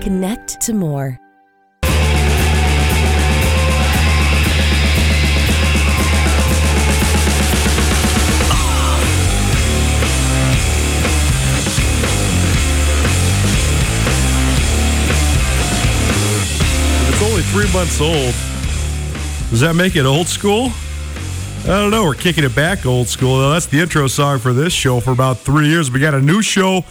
Connect to more. Three months old. Does that make it old school? I don't know. We're kicking it back old school. That's the intro song for this show for about three years. We got a new show,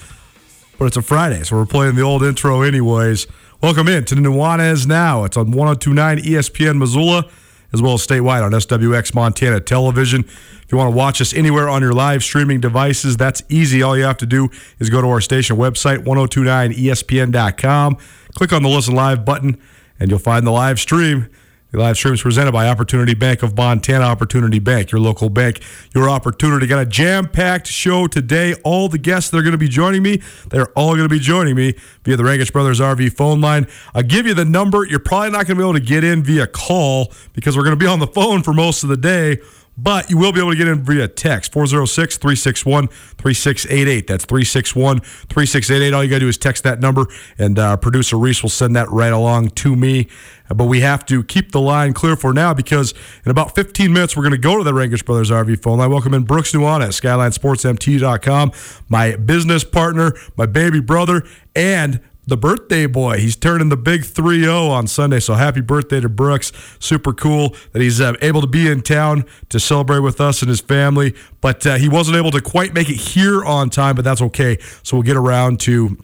but it's a Friday, so we're playing the old intro anyways. Welcome in to the Nuanez Now. It's on 1029 ESPN Missoula, as well as statewide on SWX Montana Television. If you want to watch us anywhere on your live streaming devices, that's easy. All you have to do is go to our station website, 1029ESPN.com, click on the Listen Live button, and you'll find the live stream. The live stream is presented by Opportunity Bank of Montana. Opportunity Bank, your local bank, your opportunity. Got a jam-packed show today. All the guests that are going to be joining me, they're all going to be joining me via the Rankish Brothers RV phone line. I'll give you the number. You're probably not going to be able to get in via call because we're going to be on the phone for most of the day. But you will be able to get in via text 406 361 3688. That's 361 3688. All you got to do is text that number, and uh, producer Reese will send that right along to me. But we have to keep the line clear for now because in about 15 minutes, we're going to go to the Rankish Brothers RV phone line. Welcome in Brooks Nuanez, SkylineSportsMT.com, my business partner, my baby brother, and the birthday boy. He's turning the big 3 0 on Sunday. So happy birthday to Brooks. Super cool that he's uh, able to be in town to celebrate with us and his family. But uh, he wasn't able to quite make it here on time, but that's okay. So we'll get around to.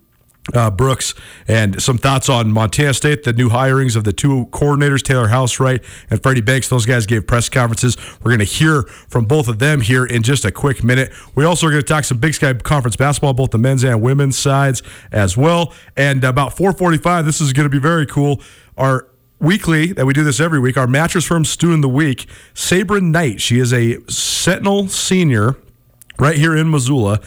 Uh, Brooks and some thoughts on Montana State, the new hirings of the two coordinators, Taylor Housewright and Freddie Banks. Those guys gave press conferences. We're going to hear from both of them here in just a quick minute. We also are going to talk some Big Sky Conference basketball, both the men's and women's sides as well. And about 4:45, this is going to be very cool. Our weekly that we do this every week. Our mattress firm student of the week, Sabryn Knight. She is a Sentinel senior right here in Missoula.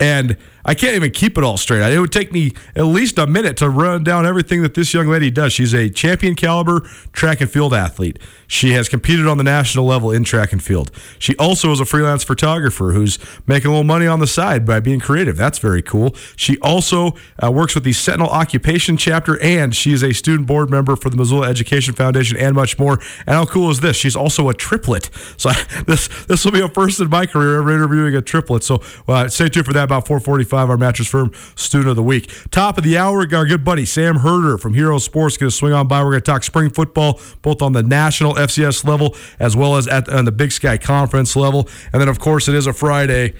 And I can't even keep it all straight. It would take me at least a minute to run down everything that this young lady does. She's a champion caliber track and field athlete. She has competed on the national level in track and field. She also is a freelance photographer who's making a little money on the side by being creative. That's very cool. She also uh, works with the Sentinel Occupation Chapter, and she is a student board member for the Missoula Education Foundation, and much more. And how cool is this? She's also a triplet. So this this will be a first in my career ever interviewing a triplet. So uh, stay tuned for that about 4:45. Our mattress firm student of the week. Top of the hour, our good buddy Sam Herder from Hero Sports going to swing on by. We're going to talk spring football, both on the national FCS level as well as at on the Big Sky Conference level. And then, of course, it is a Friday.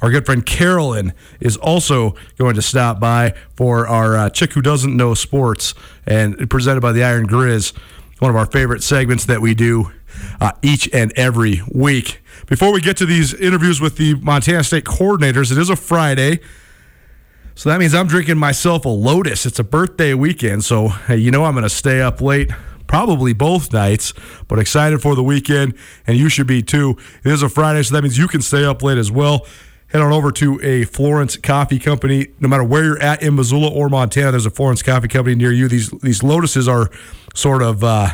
Our good friend Carolyn is also going to stop by for our uh, chick who doesn't know sports, and presented by the Iron Grizz. one of our favorite segments that we do uh, each and every week. Before we get to these interviews with the Montana State coordinators, it is a Friday. So that means I'm drinking myself a Lotus. It's a birthday weekend, so hey, you know I'm going to stay up late probably both nights, but excited for the weekend, and you should be too. It is a Friday, so that means you can stay up late as well. Head on over to a Florence Coffee Company. No matter where you're at in Missoula or Montana, there's a Florence Coffee Company near you. These these lotuses are sort of uh,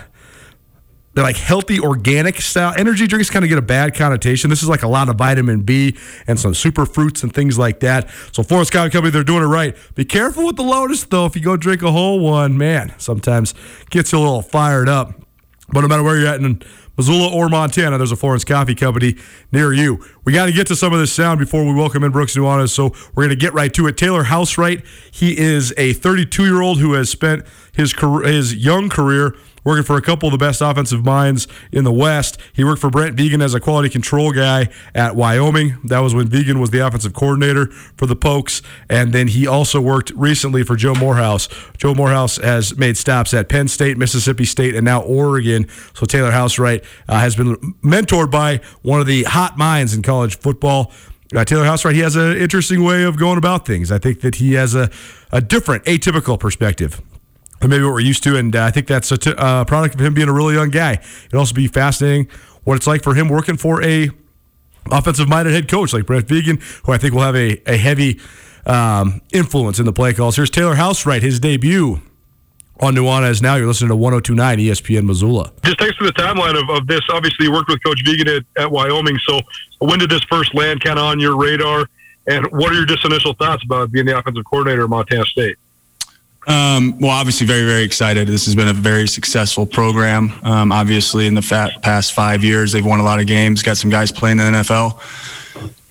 they're like healthy organic style. Energy drinks kind of get a bad connotation. This is like a lot of vitamin b and some super fruits and things like that. So florence coffee company they're doing it right. Be careful with the lotus though if you go drink a whole one. Man sometimes gets you a little fired up. But no matter where you're at in Missoula or Montana, there's a Florence Coffee Company near you. We got to get to some of this sound before we welcome in Brooks Nuanez, so we're going to get right to it. Taylor Housewright, he is a 32 year old who has spent his career, his young career working for a couple of the best offensive minds in the West. He worked for Brent Vigen as a quality control guy at Wyoming. That was when Vigen was the offensive coordinator for the Pokes. And then he also worked recently for Joe Morehouse. Joe Morehouse has made stops at Penn State, Mississippi State, and now Oregon. So Taylor Housewright uh, has been mentored by one of the hot minds in college football. Uh, Taylor Housewright, he has an interesting way of going about things. I think that he has a, a different, atypical perspective maybe what we're used to. And uh, I think that's a t- uh, product of him being a really young guy. It'd also be fascinating what it's like for him working for a offensive minded head coach like Brent Vigen, who I think will have a, a heavy um, influence in the play calls. Here's Taylor Housewright, his debut on Nuanez now. You're listening to 1029 ESPN Missoula. Just thanks for the timeline of, of this. Obviously, you worked with Coach Vigen at, at Wyoming. So when did this first land kind of on your radar? And what are your just initial thoughts about being the offensive coordinator of Montana State? Um, well, obviously, very, very excited. This has been a very successful program. Um, obviously, in the fat, past five years, they've won a lot of games, got some guys playing in the NFL.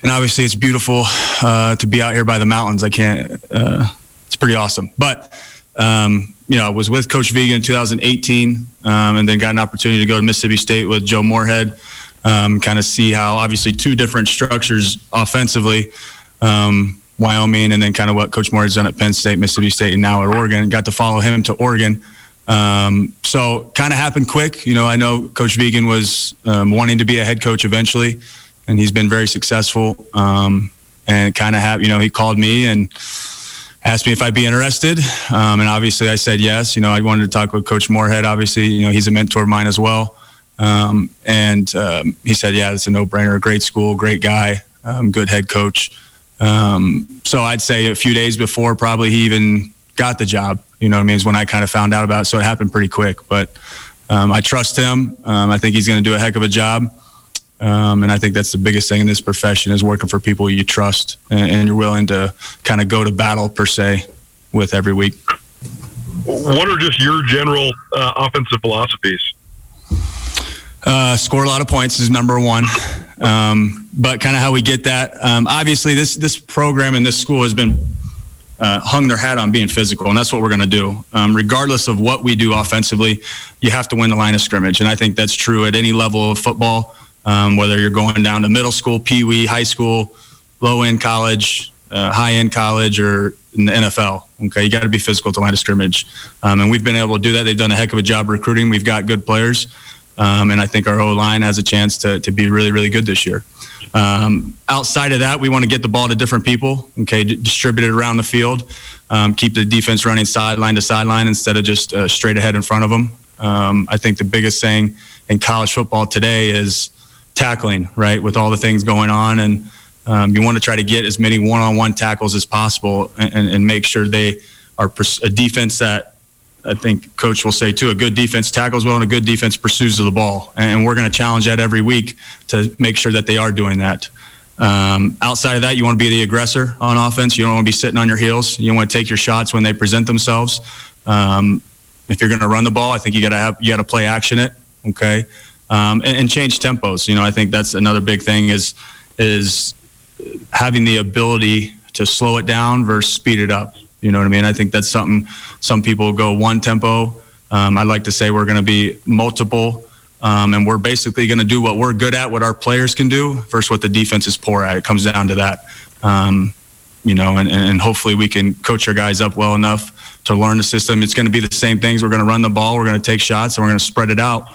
And obviously, it's beautiful uh, to be out here by the mountains. I can't, uh, it's pretty awesome. But, um, you know, I was with Coach Vigen in 2018 um, and then got an opportunity to go to Mississippi State with Joe Moorhead, um, kind of see how obviously two different structures offensively. Um, Wyoming, and then kind of what Coach Moore has done at Penn State, Mississippi State, and now at Oregon. Got to follow him to Oregon. Um, so kind of happened quick. You know, I know Coach Vigen was um, wanting to be a head coach eventually, and he's been very successful. Um, and kind of have, you know, he called me and asked me if I'd be interested. Um, and obviously I said yes. You know, I wanted to talk with Coach Moorhead. Obviously, you know, he's a mentor of mine as well. Um, and um, he said, yeah, it's a no brainer. Great school, great guy, good head coach. Um, so I'd say a few days before probably he even got the job, you know what I mean, is when I kind of found out about it. So it happened pretty quick. But um, I trust him. Um, I think he's going to do a heck of a job. Um, and I think that's the biggest thing in this profession is working for people you trust and, and you're willing to kind of go to battle per se with every week. What are just your general uh, offensive philosophies? Uh, score a lot of points is number one. Um, but kind of how we get that. Um, obviously, this this program and this school has been uh, hung their hat on being physical, and that's what we're going to do. Um, regardless of what we do offensively, you have to win the line of scrimmage, and I think that's true at any level of football. Um, whether you're going down to middle school, pee wee, high school, low end college, uh, high end college, or in the NFL. Okay, you got to be physical at the line of scrimmage, um, and we've been able to do that. They've done a heck of a job recruiting. We've got good players. Um, and I think our O line has a chance to, to be really, really good this year. Um, outside of that, we want to get the ball to different people, okay, d- distribute it around the field, um, keep the defense running sideline to sideline instead of just uh, straight ahead in front of them. Um, I think the biggest thing in college football today is tackling, right, with all the things going on. And um, you want to try to get as many one on one tackles as possible and, and make sure they are a defense that I think coach will say too, a good defense tackles well and a good defense pursues the ball. And we're going to challenge that every week to make sure that they are doing that. Um, outside of that, you want to be the aggressor on offense. You don't want to be sitting on your heels. You want to take your shots when they present themselves. Um, if you're going to run the ball, I think you got to have you got to play action it. Okay, um, and, and change tempos. You know, I think that's another big thing is is having the ability to slow it down versus speed it up. You know what I mean? I think that's something some people go one tempo. Um, I like to say we're going to be multiple, um, and we're basically going to do what we're good at, what our players can do, versus what the defense is poor at. It comes down to that. Um, you know, and, and hopefully we can coach our guys up well enough to learn the system. It's going to be the same things. We're going to run the ball. We're going to take shots, and we're going to spread it out.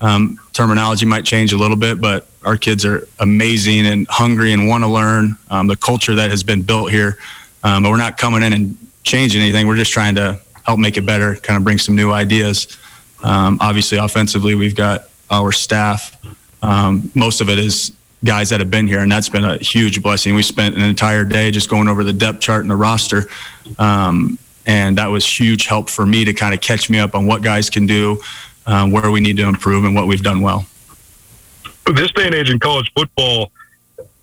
Um, terminology might change a little bit, but our kids are amazing and hungry and want to learn. Um, the culture that has been built here, um, but we're not coming in and changing anything. We're just trying to help make it better, kind of bring some new ideas. Um, obviously, offensively, we've got our staff. Um, most of it is guys that have been here, and that's been a huge blessing. We spent an entire day just going over the depth chart and the roster, um, and that was huge help for me to kind of catch me up on what guys can do, um, where we need to improve, and what we've done well. This day and age in college football,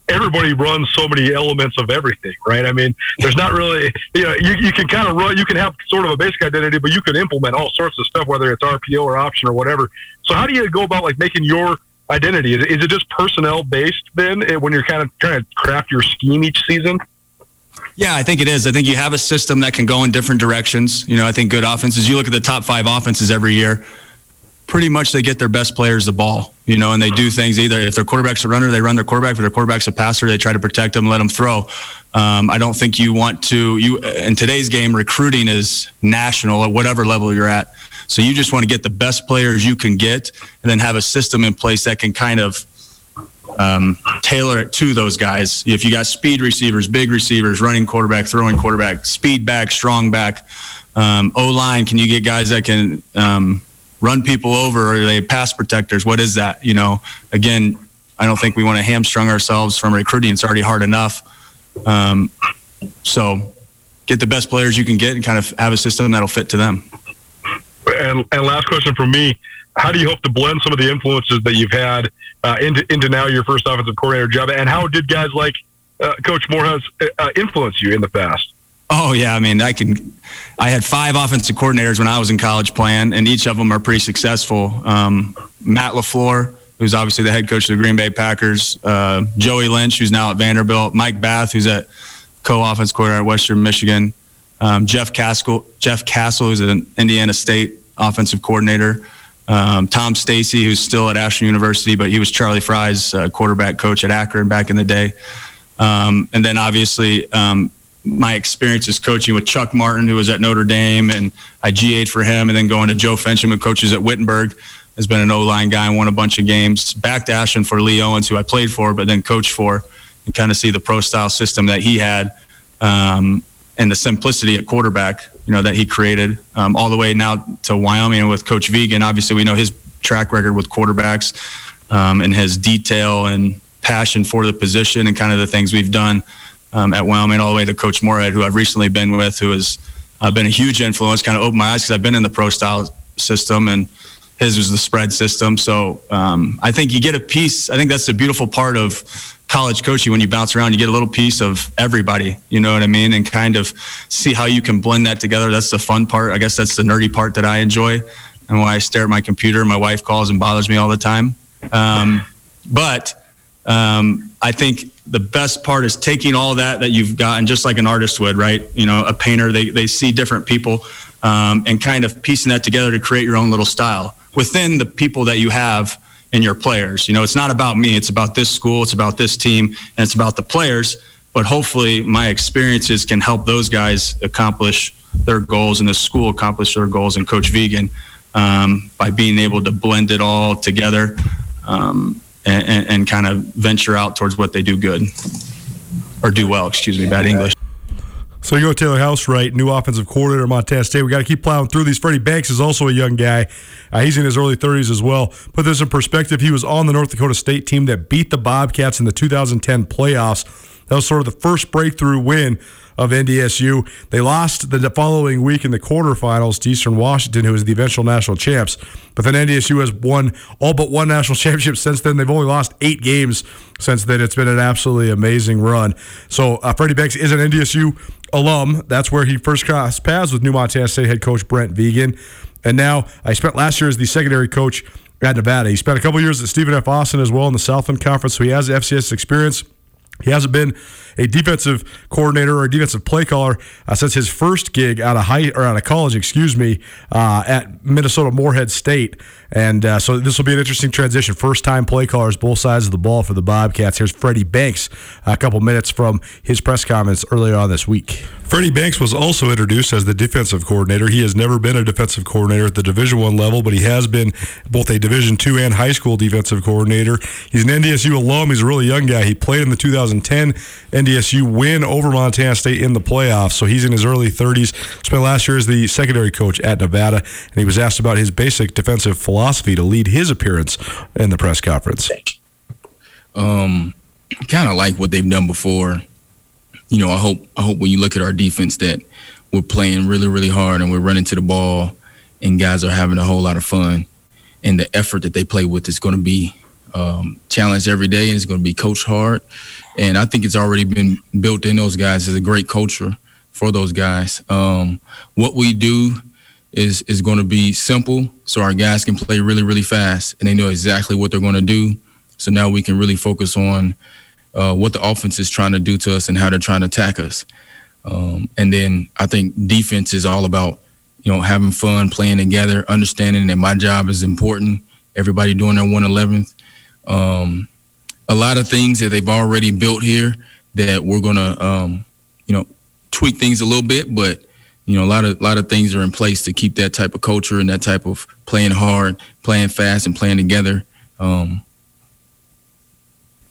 everybody runs so many elements of everything, right? I mean, there's not really, you know, you, you can kind of run, you can have sort of a basic identity, but you can implement all sorts of stuff, whether it's RPO or option or whatever. So how do you go about like making your identity? Is it, is it just personnel based then eh, when you're kind of trying to craft your scheme each season? Yeah, I think it is. I think you have a system that can go in different directions. You know, I think good offenses, you look at the top five offenses every year, pretty much they get their best players the ball, you know, and they do things either if their quarterback's a runner, they run their quarterback. If their quarterback's a passer, they try to protect them, let them throw. Um, I don't think you want to, you, in today's game, recruiting is national at whatever level you're at. So you just want to get the best players you can get and then have a system in place that can kind of um, tailor it to those guys. If you got speed receivers, big receivers, running quarterback, throwing quarterback, speed back, strong back, um, O line, can you get guys that can um, run people over? Are they pass protectors? What is that? You know, again, I don't think we want to hamstrung ourselves from recruiting. It's already hard enough. Um, so get the best players you can get and kind of have a system that'll fit to them. And, and last question from me: How do you hope to blend some of the influences that you've had uh, into into now your first offensive coordinator job? And how did guys like uh, Coach Morehouse uh, influence you in the past? Oh yeah, I mean, I can. I had five offensive coordinators when I was in college playing, and each of them are pretty successful. Um, Matt LaFleur, who's obviously the head coach of the Green Bay Packers, uh, Joey Lynch, who's now at Vanderbilt, Mike Bath, who's at co-offense coordinator at Western Michigan, um, Jeff Castle, Jeff Castle, who's an Indiana State offensive coordinator. Um, Tom Stacy, who's still at Ashland University, but he was Charlie Frye's uh, quarterback coach at Akron back in the day. Um, and then obviously um, my experiences coaching with Chuck Martin, who was at Notre Dame, and I GA'd for him, and then going to Joe Fincham, who coaches at Wittenberg, has been an O line guy and won a bunch of games. Back to Ashland for Lee Owens, who I played for, but then coached for, and kind of see the pro style system that he had. Um, and the simplicity at quarterback, you know, that he created, um, all the way now to Wyoming and with Coach Vigen. Obviously, we know his track record with quarterbacks um, and his detail and passion for the position and kind of the things we've done um, at Wyoming, all the way to Coach Moorhead, who I've recently been with, who has uh, been a huge influence, kind of opened my eyes because I've been in the pro style system and his was the spread system. So um, I think you get a piece. I think that's the beautiful part of college coaching when you bounce around you get a little piece of everybody you know what i mean and kind of see how you can blend that together that's the fun part i guess that's the nerdy part that i enjoy and why i stare at my computer my wife calls and bothers me all the time um, but um, i think the best part is taking all that that you've gotten just like an artist would right you know a painter they, they see different people um, and kind of piecing that together to create your own little style within the people that you have and your players. You know, it's not about me, it's about this school, it's about this team, and it's about the players. But hopefully, my experiences can help those guys accomplish their goals and the school accomplish their goals and Coach Vigen um, by being able to blend it all together um, and, and, and kind of venture out towards what they do good or do well, excuse me, bad English. So you go Taylor Housewright, new offensive coordinator Montana State. We got to keep plowing through these. Freddie Banks is also a young guy. Uh, he's in his early 30s as well. Put this in perspective, he was on the North Dakota State team that beat the Bobcats in the 2010 playoffs. That was sort of the first breakthrough win of NDSU. They lost the following week in the quarterfinals to Eastern Washington, who was the eventual national champs. But then NDSU has won all but one national championship since then. They've only lost eight games since then. It's been an absolutely amazing run. So uh, Freddie Banks is an NDSU alum. That's where he first crossed paths with New Montana State head coach Brent Vigen. And now I spent last year as the secondary coach at Nevada. He spent a couple years at Stephen F. Austin as well in the Southland Conference, so he has FCS experience. He hasn't been a defensive coordinator or a defensive play caller uh, since his first gig out of high or out of college, excuse me, uh, at Minnesota Moorhead State. And uh, so this will be an interesting transition. First time play callers, both sides of the ball for the Bobcats. Here's Freddie Banks a couple minutes from his press comments earlier on this week. Freddie Banks was also introduced as the defensive coordinator. He has never been a defensive coordinator at the Division One level, but he has been both a Division Two and high school defensive coordinator. He's an NDSU alum. He's a really young guy. He played in the 2010 NDSU win over Montana State in the playoffs, so he's in his early 30s. Spent last year as the secondary coach at Nevada, and he was asked about his basic defensive philosophy to lead his appearance in the press conference. Um, kind of like what they've done before you know, I hope I hope when you look at our defense that we're playing really really hard and we're running to the ball, and guys are having a whole lot of fun, and the effort that they play with is going to be um, challenged every day, and it's going to be coached hard, and I think it's already been built in those guys as a great culture for those guys. Um, what we do is is going to be simple, so our guys can play really really fast, and they know exactly what they're going to do. So now we can really focus on uh, what the offense is trying to do to us and how they're trying to attack us. Um, and then I think defense is all about, you know, having fun, playing together, understanding that my job is important. Everybody doing their 111th. Um, a lot of things that they've already built here that we're gonna, um, you know, tweak things a little bit, but you know, a lot of a lot of things are in place to keep that type of culture and that type of playing hard, playing fast, and playing together. Um,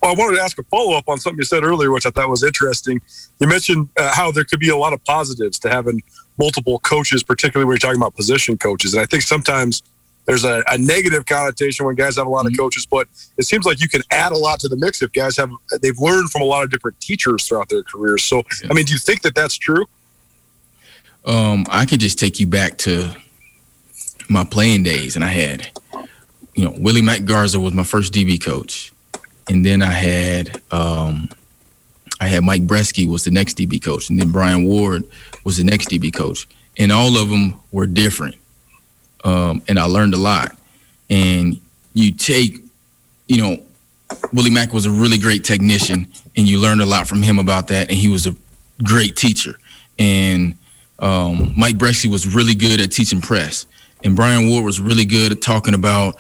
well, I wanted to ask a follow up on something you said earlier, which I thought was interesting. You mentioned uh, how there could be a lot of positives to having multiple coaches, particularly when you're talking about position coaches. And I think sometimes there's a, a negative connotation when guys have a lot of mm-hmm. coaches, but it seems like you can add a lot to the mix if guys have they've learned from a lot of different teachers throughout their careers. So, I mean, do you think that that's true? Um, I could just take you back to my playing days, and I had, you know, Willie Mack Garza was my first DB coach and then I had um, I had Mike Breske was the next DB coach, and then Brian Ward was the next DB coach, and all of them were different, um, and I learned a lot. And you take, you know, Willie Mack was a really great technician, and you learned a lot from him about that, and he was a great teacher. And um, Mike Breske was really good at teaching press, and Brian Ward was really good at talking about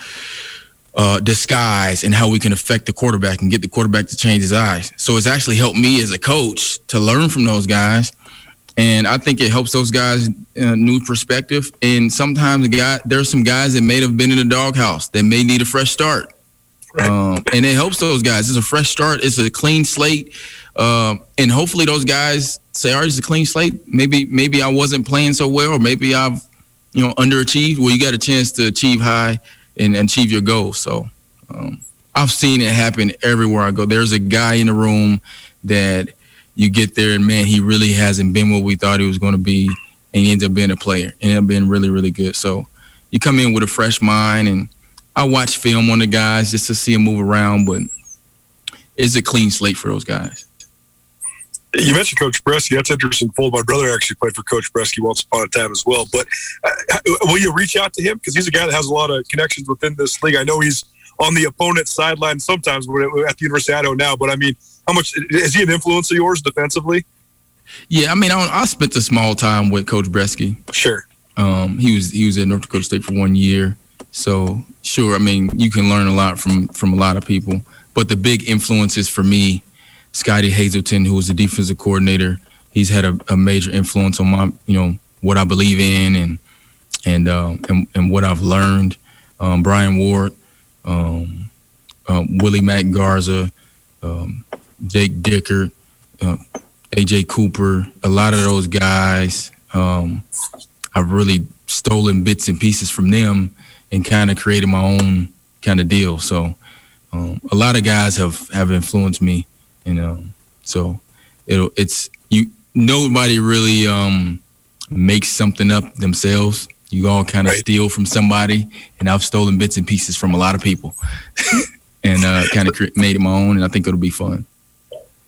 uh, disguise and how we can affect the quarterback and get the quarterback to change his eyes. So it's actually helped me as a coach to learn from those guys. And I think it helps those guys a new perspective. And sometimes the guy, there's some guys that may have been in the doghouse that may need a fresh start. Um, and it helps those guys. It's a fresh start. It's a clean slate. Um, and hopefully those guys say, all right, it's a clean slate. Maybe, maybe I wasn't playing so well, or maybe I've, you know, underachieved. Well, you got a chance to achieve high and achieve your goals. So um, I've seen it happen everywhere I go. There's a guy in the room that you get there and man, he really hasn't been what we thought he was going to be, and he ends up being a player and it been really, really good. So you come in with a fresh mind, and I watch film on the guys just to see them move around, but it's a clean slate for those guys. You mentioned Coach Breske. That's interesting. Full. My brother actually played for Coach Breske once upon a time as well. But uh, will you reach out to him because he's a guy that has a lot of connections within this league? I know he's on the opponent's sideline sometimes at the University of Idaho now. But I mean, how much is he an influence of yours defensively? Yeah, I mean, I, I spent a small time with Coach Breske. Sure. Um, he was he was at North Dakota State for one year, so sure. I mean, you can learn a lot from from a lot of people. But the big influences for me Scottie Hazelton, who was the defensive coordinator, he's had a, a, major influence on my, you know, what I believe in and and uh, and, and, what I've learned. Um, Brian Ward, um, uh, Willie Mack Garza, um, Jake Dickert, uh, AJ Cooper, a lot of those guys. Um, I've really stolen bits and pieces from them and kind of created my own kind of deal. So um, a lot of guys have have influenced me you know. So it'll it's you nobody really um makes something up themselves. You all kind of right. steal from somebody, and I've stolen bits and pieces from a lot of people, and uh, kind of cre- made it my own. And I think it'll be fun.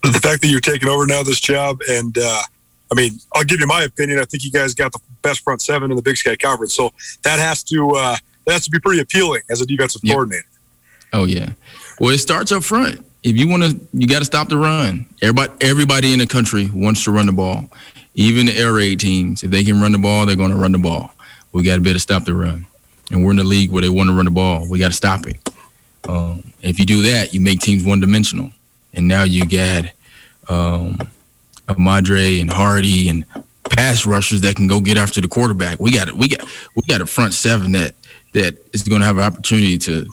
The fact that you're taking over now this job, and uh, I mean, I'll give you my opinion. I think you guys got the best front seven in the Big Sky Conference, so that has to uh, that has to be pretty appealing as a defensive coordinator. Oh yeah, well it starts up front if you want to, you got to stop the run. Everybody, everybody in the country wants to run the ball. Even the air raid teams, if they can run the ball, they're going to run the ball. We got to be able to stop the run. and we're in the league where they want to run the ball. We got to stop it. Um, if you do that, you make teams one dimensional, and now you got um, Madre and Hardy and pass rushers that can go get after the quarterback. We got we got we got a front seven that that is going to have an opportunity to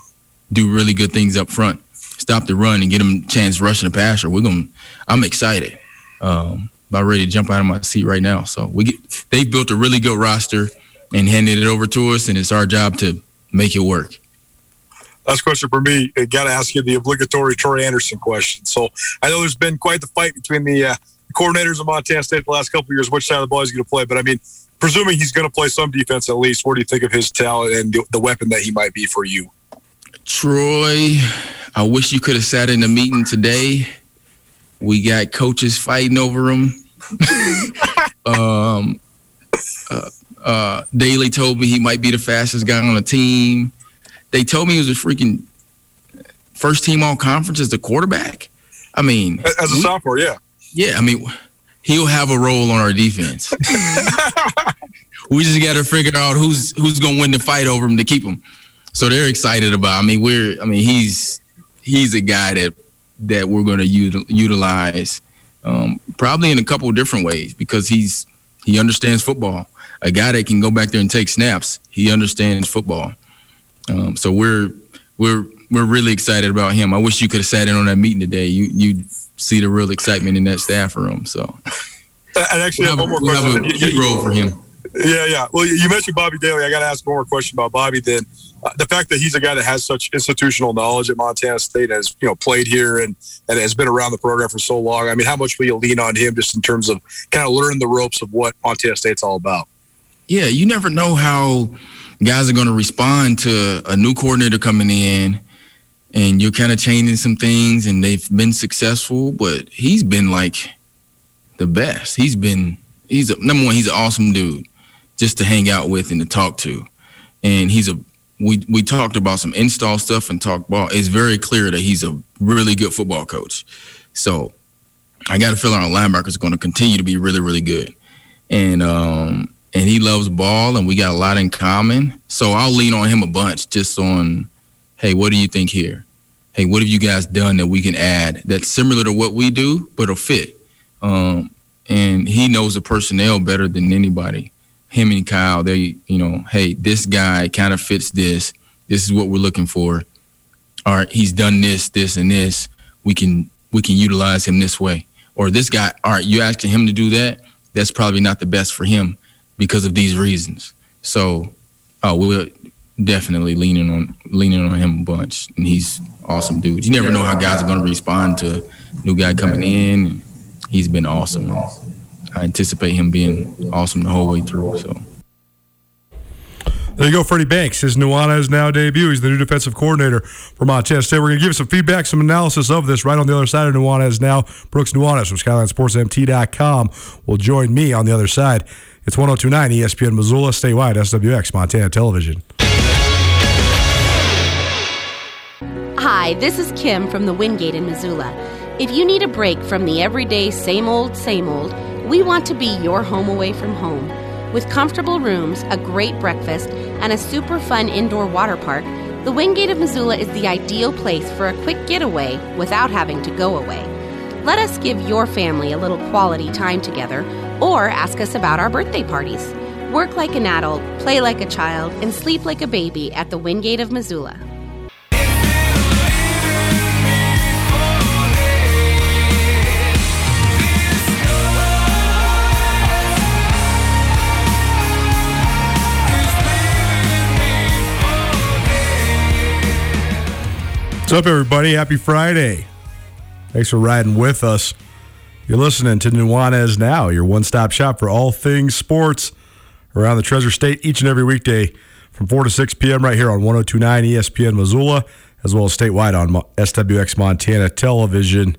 do really good things up front, stop the run and get them chance rushing the passer. We're going. I'm excited. Um, about ready to jump out of my seat right now. So we get they've built a really good roster and handed it over to us, and it's our job to make it work. Last question for me. I got to ask you the obligatory Troy Anderson question. So I know there's been quite the fight between the, uh, coordinators of Montana State the last couple years, which side of the ball he's going to play. But I mean, presuming he's going to play some defense at least, what do you think of his talent and the, weapon that he might be for you? Troy, I wish you could have sat in the meeting today. We got coaches fighting over him. um, uh, uh, Daly told me he might be the fastest guy on the team. They told me he was a freaking first team all conference as the quarterback. I mean, as a we, sophomore, yeah. Yeah, I mean, he'll have a role on our defense. we just got to figure out who's who's going to win the fight over him to keep him. So they're excited about. I mean, we're. I mean, he's he's a guy that that we're going to util, utilize um, probably in a couple of different ways because he's he understands football. A guy that can go back there and take snaps. He understands football. Um, so we're we're we're really excited about him. I wish you could have sat in on that meeting today. You you see the real excitement in that staff room. So, and actually, we'll have, one more we'll question. Have a, role for him. Yeah, yeah. Well, you mentioned Bobby Daly. I got to ask one more question about Bobby. Then, uh, the fact that he's a guy that has such institutional knowledge at Montana State, has you know played here and and has been around the program for so long. I mean, how much will you lean on him just in terms of kind of learning the ropes of what Montana State's all about? Yeah, you never know how guys are going to respond to a new coordinator coming in and you're kind of changing some things and they've been successful, but he's been like the best. He's been he's a, number one, he's an awesome dude just to hang out with and to talk to. And he's a we we talked about some install stuff and talk ball. It's very clear that he's a really good football coach. So I got a feeling our linebackers are going to continue to be really, really good. And um and he loves ball and we got a lot in common. So I'll lean on him a bunch just on hey, what do you think here? Hey, what have you guys done that we can add that's similar to what we do, but a fit? Um, and he knows the personnel better than anybody. Him and Kyle, they, you know, hey, this guy kind of fits this. This is what we're looking for. All right, he's done this, this, and this. We can we can utilize him this way. Or this guy, all right, you asking him to do that. That's probably not the best for him because of these reasons. So, uh, we're definitely leaning on leaning on him a bunch, and he's awesome dude. You never know how guys are going to respond to new guy coming in. He's been awesome. I anticipate him being awesome the whole way through. So. There you go, Freddie Banks. His Nuanez now debut. He's the new defensive coordinator for Montana State. We're going to give some feedback, some analysis of this right on the other side of Nuanez now. Brooks Nuanez from SkylineSportsMT.com will join me on the other side. It's 1029 ESPN Missoula, statewide, SWX, Montana Television. Hi, this is Kim from the Wingate in Missoula. If you need a break from the everyday same old, same old, we want to be your home away from home. With comfortable rooms, a great breakfast, and a super fun indoor water park, the Wingate of Missoula is the ideal place for a quick getaway without having to go away. Let us give your family a little quality time together or ask us about our birthday parties. Work like an adult, play like a child, and sleep like a baby at the Wingate of Missoula. What's up, everybody? Happy Friday. Thanks for riding with us. You're listening to Nuanez Now, your one stop shop for all things sports around the Treasure State each and every weekday from 4 to 6 p.m. right here on 1029 ESPN Missoula, as well as statewide on SWX Montana Television.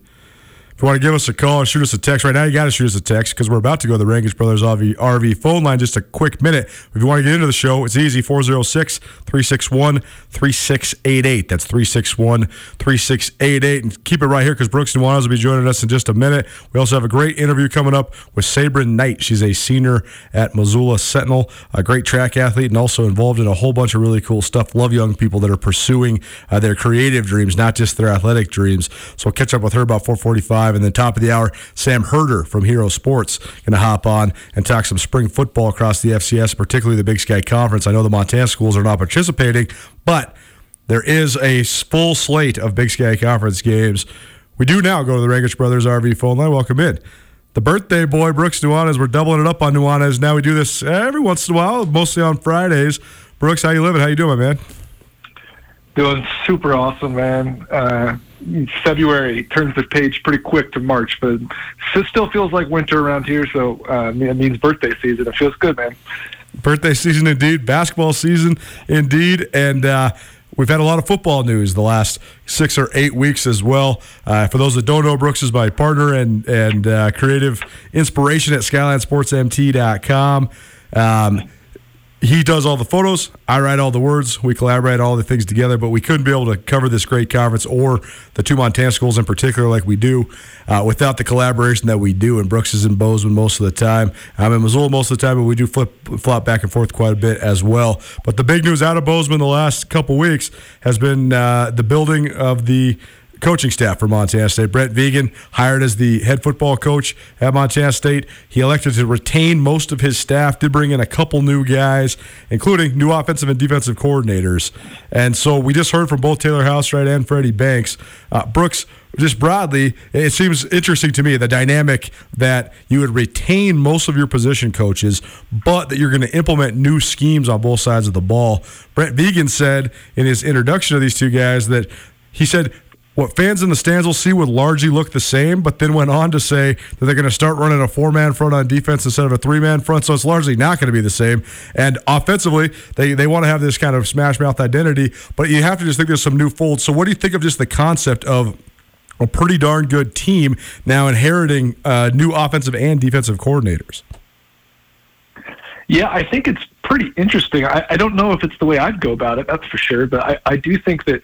If you want to give us a call or shoot us a text right now, you got to shoot us a text because we're about to go to the Rankish Brothers RV, RV phone line. Just a quick minute. If you want to get into the show, it's easy 406 361 3688. That's 361 3688. And keep it right here because Brooks Nuanez will be joining us in just a minute. We also have a great interview coming up with Sabryn Knight. She's a senior at Missoula Sentinel, a great track athlete, and also involved in a whole bunch of really cool stuff. Love young people that are pursuing uh, their creative dreams, not just their athletic dreams. So we'll catch up with her about 445. And then top of the hour, Sam Herder from Hero Sports going to hop on and talk some spring football across the FCS, particularly the Big Sky Conference. I know the Montana schools are not participating, but there is a full slate of Big Sky Conference games. We do now go to the Rankish Brothers RV phone line. Welcome in. The birthday boy, Brooks Nuanez. We're doubling it up on Nuanez. Now we do this every once in a while, mostly on Fridays. Brooks, how you living? How you doing, my man? Doing super awesome, man. Uh, February turns the page pretty quick to March, but it still feels like winter around here. So uh, it means birthday season. It feels good, man. Birthday season indeed, basketball season indeed, and uh, we've had a lot of football news the last six or eight weeks as well. Uh, for those that don't know, Brooks is my partner and and uh, creative inspiration at SkylineSportsMT.com. Um, he does all the photos. I write all the words. We collaborate all the things together, but we couldn't be able to cover this great conference or the two Montana schools in particular like we do uh, without the collaboration that we do. And Brooks is in Bozeman most of the time. I'm in Missoula most of the time, but we do flip flop back and forth quite a bit as well. But the big news out of Bozeman the last couple weeks has been uh, the building of the coaching staff for Montana State. Brent Vigen, hired as the head football coach at Montana State. He elected to retain most of his staff, did bring in a couple new guys, including new offensive and defensive coordinators. And so we just heard from both Taylor Housewright and Freddie Banks. Uh, Brooks, just broadly, it seems interesting to me the dynamic that you would retain most of your position coaches, but that you're going to implement new schemes on both sides of the ball. Brent Vigen said in his introduction of these two guys that he said what fans in the stands will see would largely look the same, but then went on to say that they're going to start running a four man front on defense instead of a three man front. So it's largely not going to be the same. And offensively, they, they want to have this kind of smash mouth identity, but you have to just think there's some new folds. So what do you think of just the concept of a pretty darn good team now inheriting uh, new offensive and defensive coordinators? Yeah, I think it's pretty interesting. I, I don't know if it's the way I'd go about it, that's for sure, but I, I do think that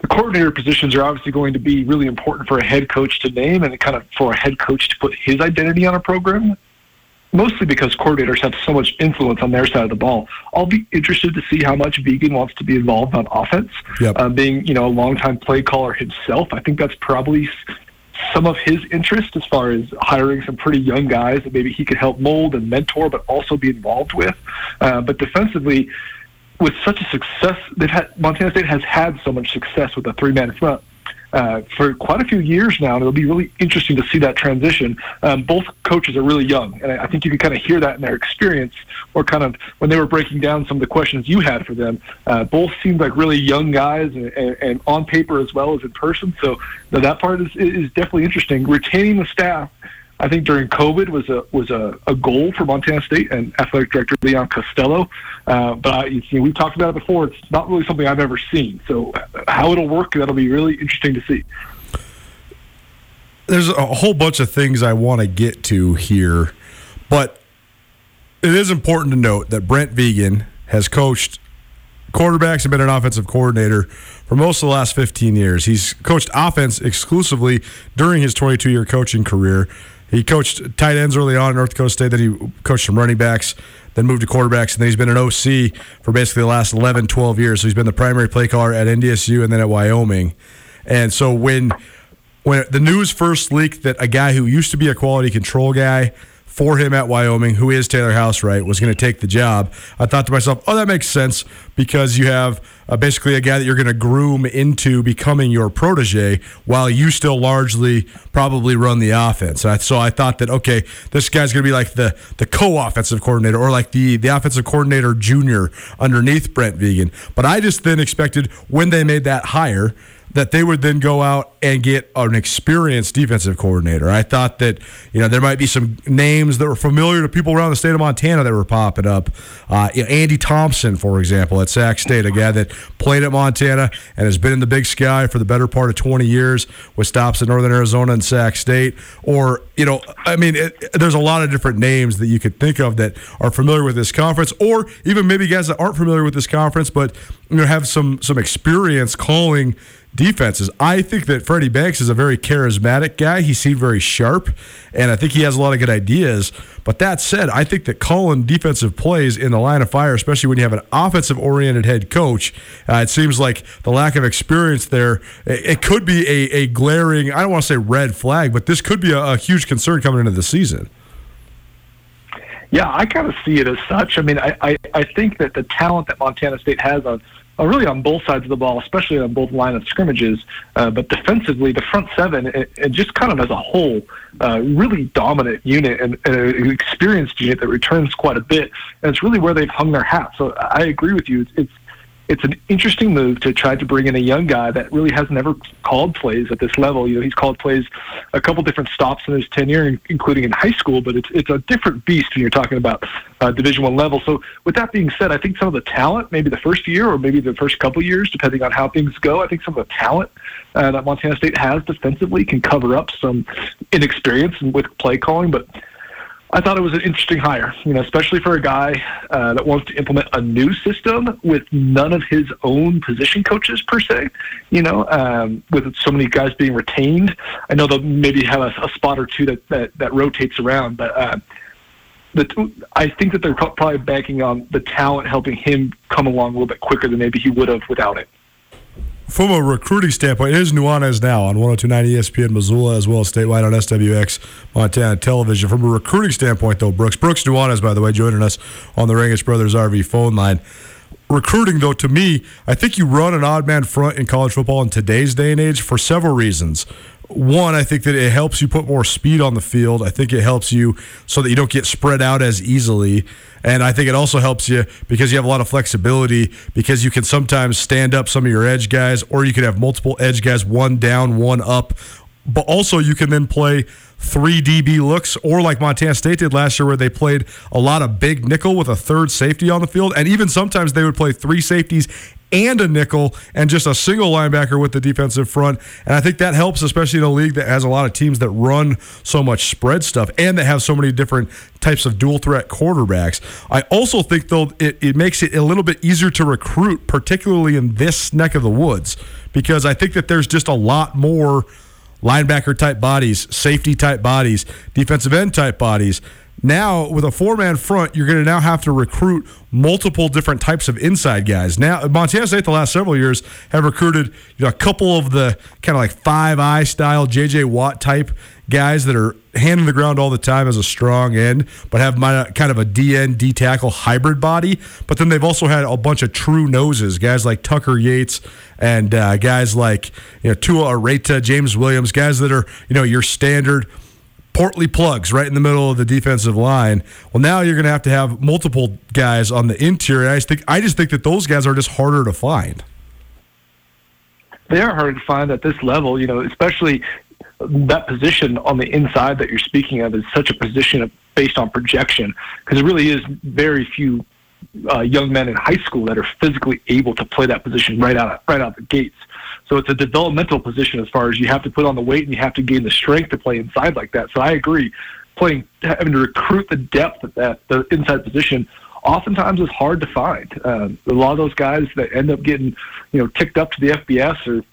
the coordinator positions are obviously going to be really important for a head coach to name and kind of for a head coach to put his identity on a program. Mostly because coordinators have so much influence on their side of the ball. I'll be interested to see how much Vigen wants to be involved on offense. Yep. Um, being you know a longtime play caller himself, I think that's probably some of his interest as far as hiring some pretty young guys that maybe he could help mold and mentor, but also be involved with. Uh, but defensively, with such a success, they've had Montana State has had so much success with a three-man front uh, for quite a few years now, and it'll be really interesting to see that transition. Um, both coaches are really young, and I, I think you can kind of hear that in their experience, or kind of when they were breaking down some of the questions you had for them. Uh, both seemed like really young guys, and, and, and on paper as well as in person. So that part is, is definitely interesting. Retaining the staff I think during COVID was a was a, a goal for Montana State and athletic director Leon Costello. Uh, but I, you know, we've talked about it before. It's not really something I've ever seen. So how it'll work, that'll be really interesting to see. There's a whole bunch of things I want to get to here, but it is important to note that Brent Vigen has coached quarterbacks and been an offensive coordinator for most of the last 15 years. He's coached offense exclusively during his 22 year coaching career. He coached tight ends early on at North Dakota State. Then he coached some running backs, then moved to quarterbacks, and then he's been an OC for basically the last 11, 12 years. So he's been the primary play caller at NDSU and then at Wyoming. And so when when the news first leaked that a guy who used to be a quality control guy for him at Wyoming, who is Taylor Housewright, was going to take the job. I thought to myself, oh, that makes sense because you have uh, basically a guy that you're going to groom into becoming your protege while you still largely probably run the offense. so I thought that, okay, this guy's going to be like the, the co offensive coordinator or like the, the offensive coordinator junior underneath Brent Vigen. But I just then expected when they made that hire, that they would then go out and get an experienced defensive coordinator. I thought that you know there might be some names that were familiar to people around the state of Montana that were popping up. Uh, you know, Andy Thompson, for example, at Sac State, a guy that played at Montana and has been in the Big Sky for the better part of 20 years with stops in Northern Arizona and Sac State. Or you know, I mean, it, there's a lot of different names that you could think of that are familiar with this conference, or even maybe guys that aren't familiar with this conference, but you know have some some experience calling defenses. I think that Freddie Banks is a very charismatic guy. He seemed very sharp, and I think he has a lot of good ideas. But that said, I think that calling defensive plays in the line of fire, especially when you have an offensive oriented head coach, uh, it seems like the lack of experience there, it, could be a, a, glaring, I don't want to say red flag, but this could be a, a huge concern coming into the season. Yeah, I kind of see it as such. I mean, I, I, I think that the talent that Montana State has on uh, really on both sides of the ball, especially on both line of scrimmages. Uh, but defensively, the front seven, and, just kind of as a whole, uh, really dominant unit and, and an experienced unit that returns quite a bit. And it's really where they've hung their hat. So I agree with you. It's, it's it's an interesting move to try to bring in a young guy that really has never called plays at this level. You know, he's called plays a couple different stops in his tenure, including in high school, but it's it's a different beast when you're talking about uh, Division One level. So, with that being said, I think some of the talent, maybe the first year or maybe the first couple years, depending on how things go, I think some of the talent uh, that Montana State has defensively can cover up some inexperience with play calling, but I thought it was an interesting hire, you know, especially for a guy uh, that wants to implement a new system with none of his own position coaches per se. You know, um, with so many guys being retained, I know they'll maybe have a, a spot or two that that, that rotates around, but. Uh, the, I think that they're probably banking on the talent helping him come along a little bit quicker than maybe he would have without it from a recruiting standpoint, it is Nuanez now on 1029 ESPN Missoula as well as statewide on SWX Montana Television. From a recruiting standpoint, though, Brooks Brooks Nuanez, by the way, joining us on the Rangitsch Brothers RV phone line. Recruiting, though, to me, I think you run an odd man front in college football in today's day and age for several reasons one, I think that it helps you put more speed on the field. I think it helps you so that you don't get spread out as easily. And I think it also helps you because you have a lot of flexibility because you can sometimes stand up some of your edge guys or you can have multiple edge guys, one down, one up. But also you can then play three DB looks, or like Montana State did last year, where they played a lot of big nickel with a third safety on the field. And even sometimes they would play three safeties and a nickel and just a single linebacker with the defensive front. And I think that helps, especially in a league that has a lot of teams that run so much spread stuff and that have so many different types of dual threat quarterbacks. I also think, though, it, it makes it a little bit easier to recruit, particularly in this neck of the woods, because I think that there's just a lot more linebacker type bodies, safety type bodies, defensive end type bodies now, with a four man front, you're going to now have to recruit multiple different types of inside guys. Now, Montana State, the last several years, have recruited you know, a couple of the kind of like five eye style JJ Watt type guys that are handing the ground all the time as a strong end, but have kind of a DN, D tackle hybrid body. But then they've also had a bunch of true noses, guys like Tucker Yates and uh, guys like you know, Tua Areta, James Williams, guys that are you know your standard portly plugs right in the middle of the defensive line. Well, now you're going to have to have multiple guys on the interior. I just think I just think that those guys are just harder to find. They are harder to find at this level, you know, especially that position on the inside that you're speaking of is such a position based on projection because it really is very few uh, young men in high school that are physically able to play that position right out right out the gates. So it's a developmental position as far as you have to put on the weight and you have to gain the strength to play inside like that. So I agree, playing having to recruit the depth at that the inside position oftentimes is hard to find. Um, a lot of those guys that end up getting you know ticked up to the FBS or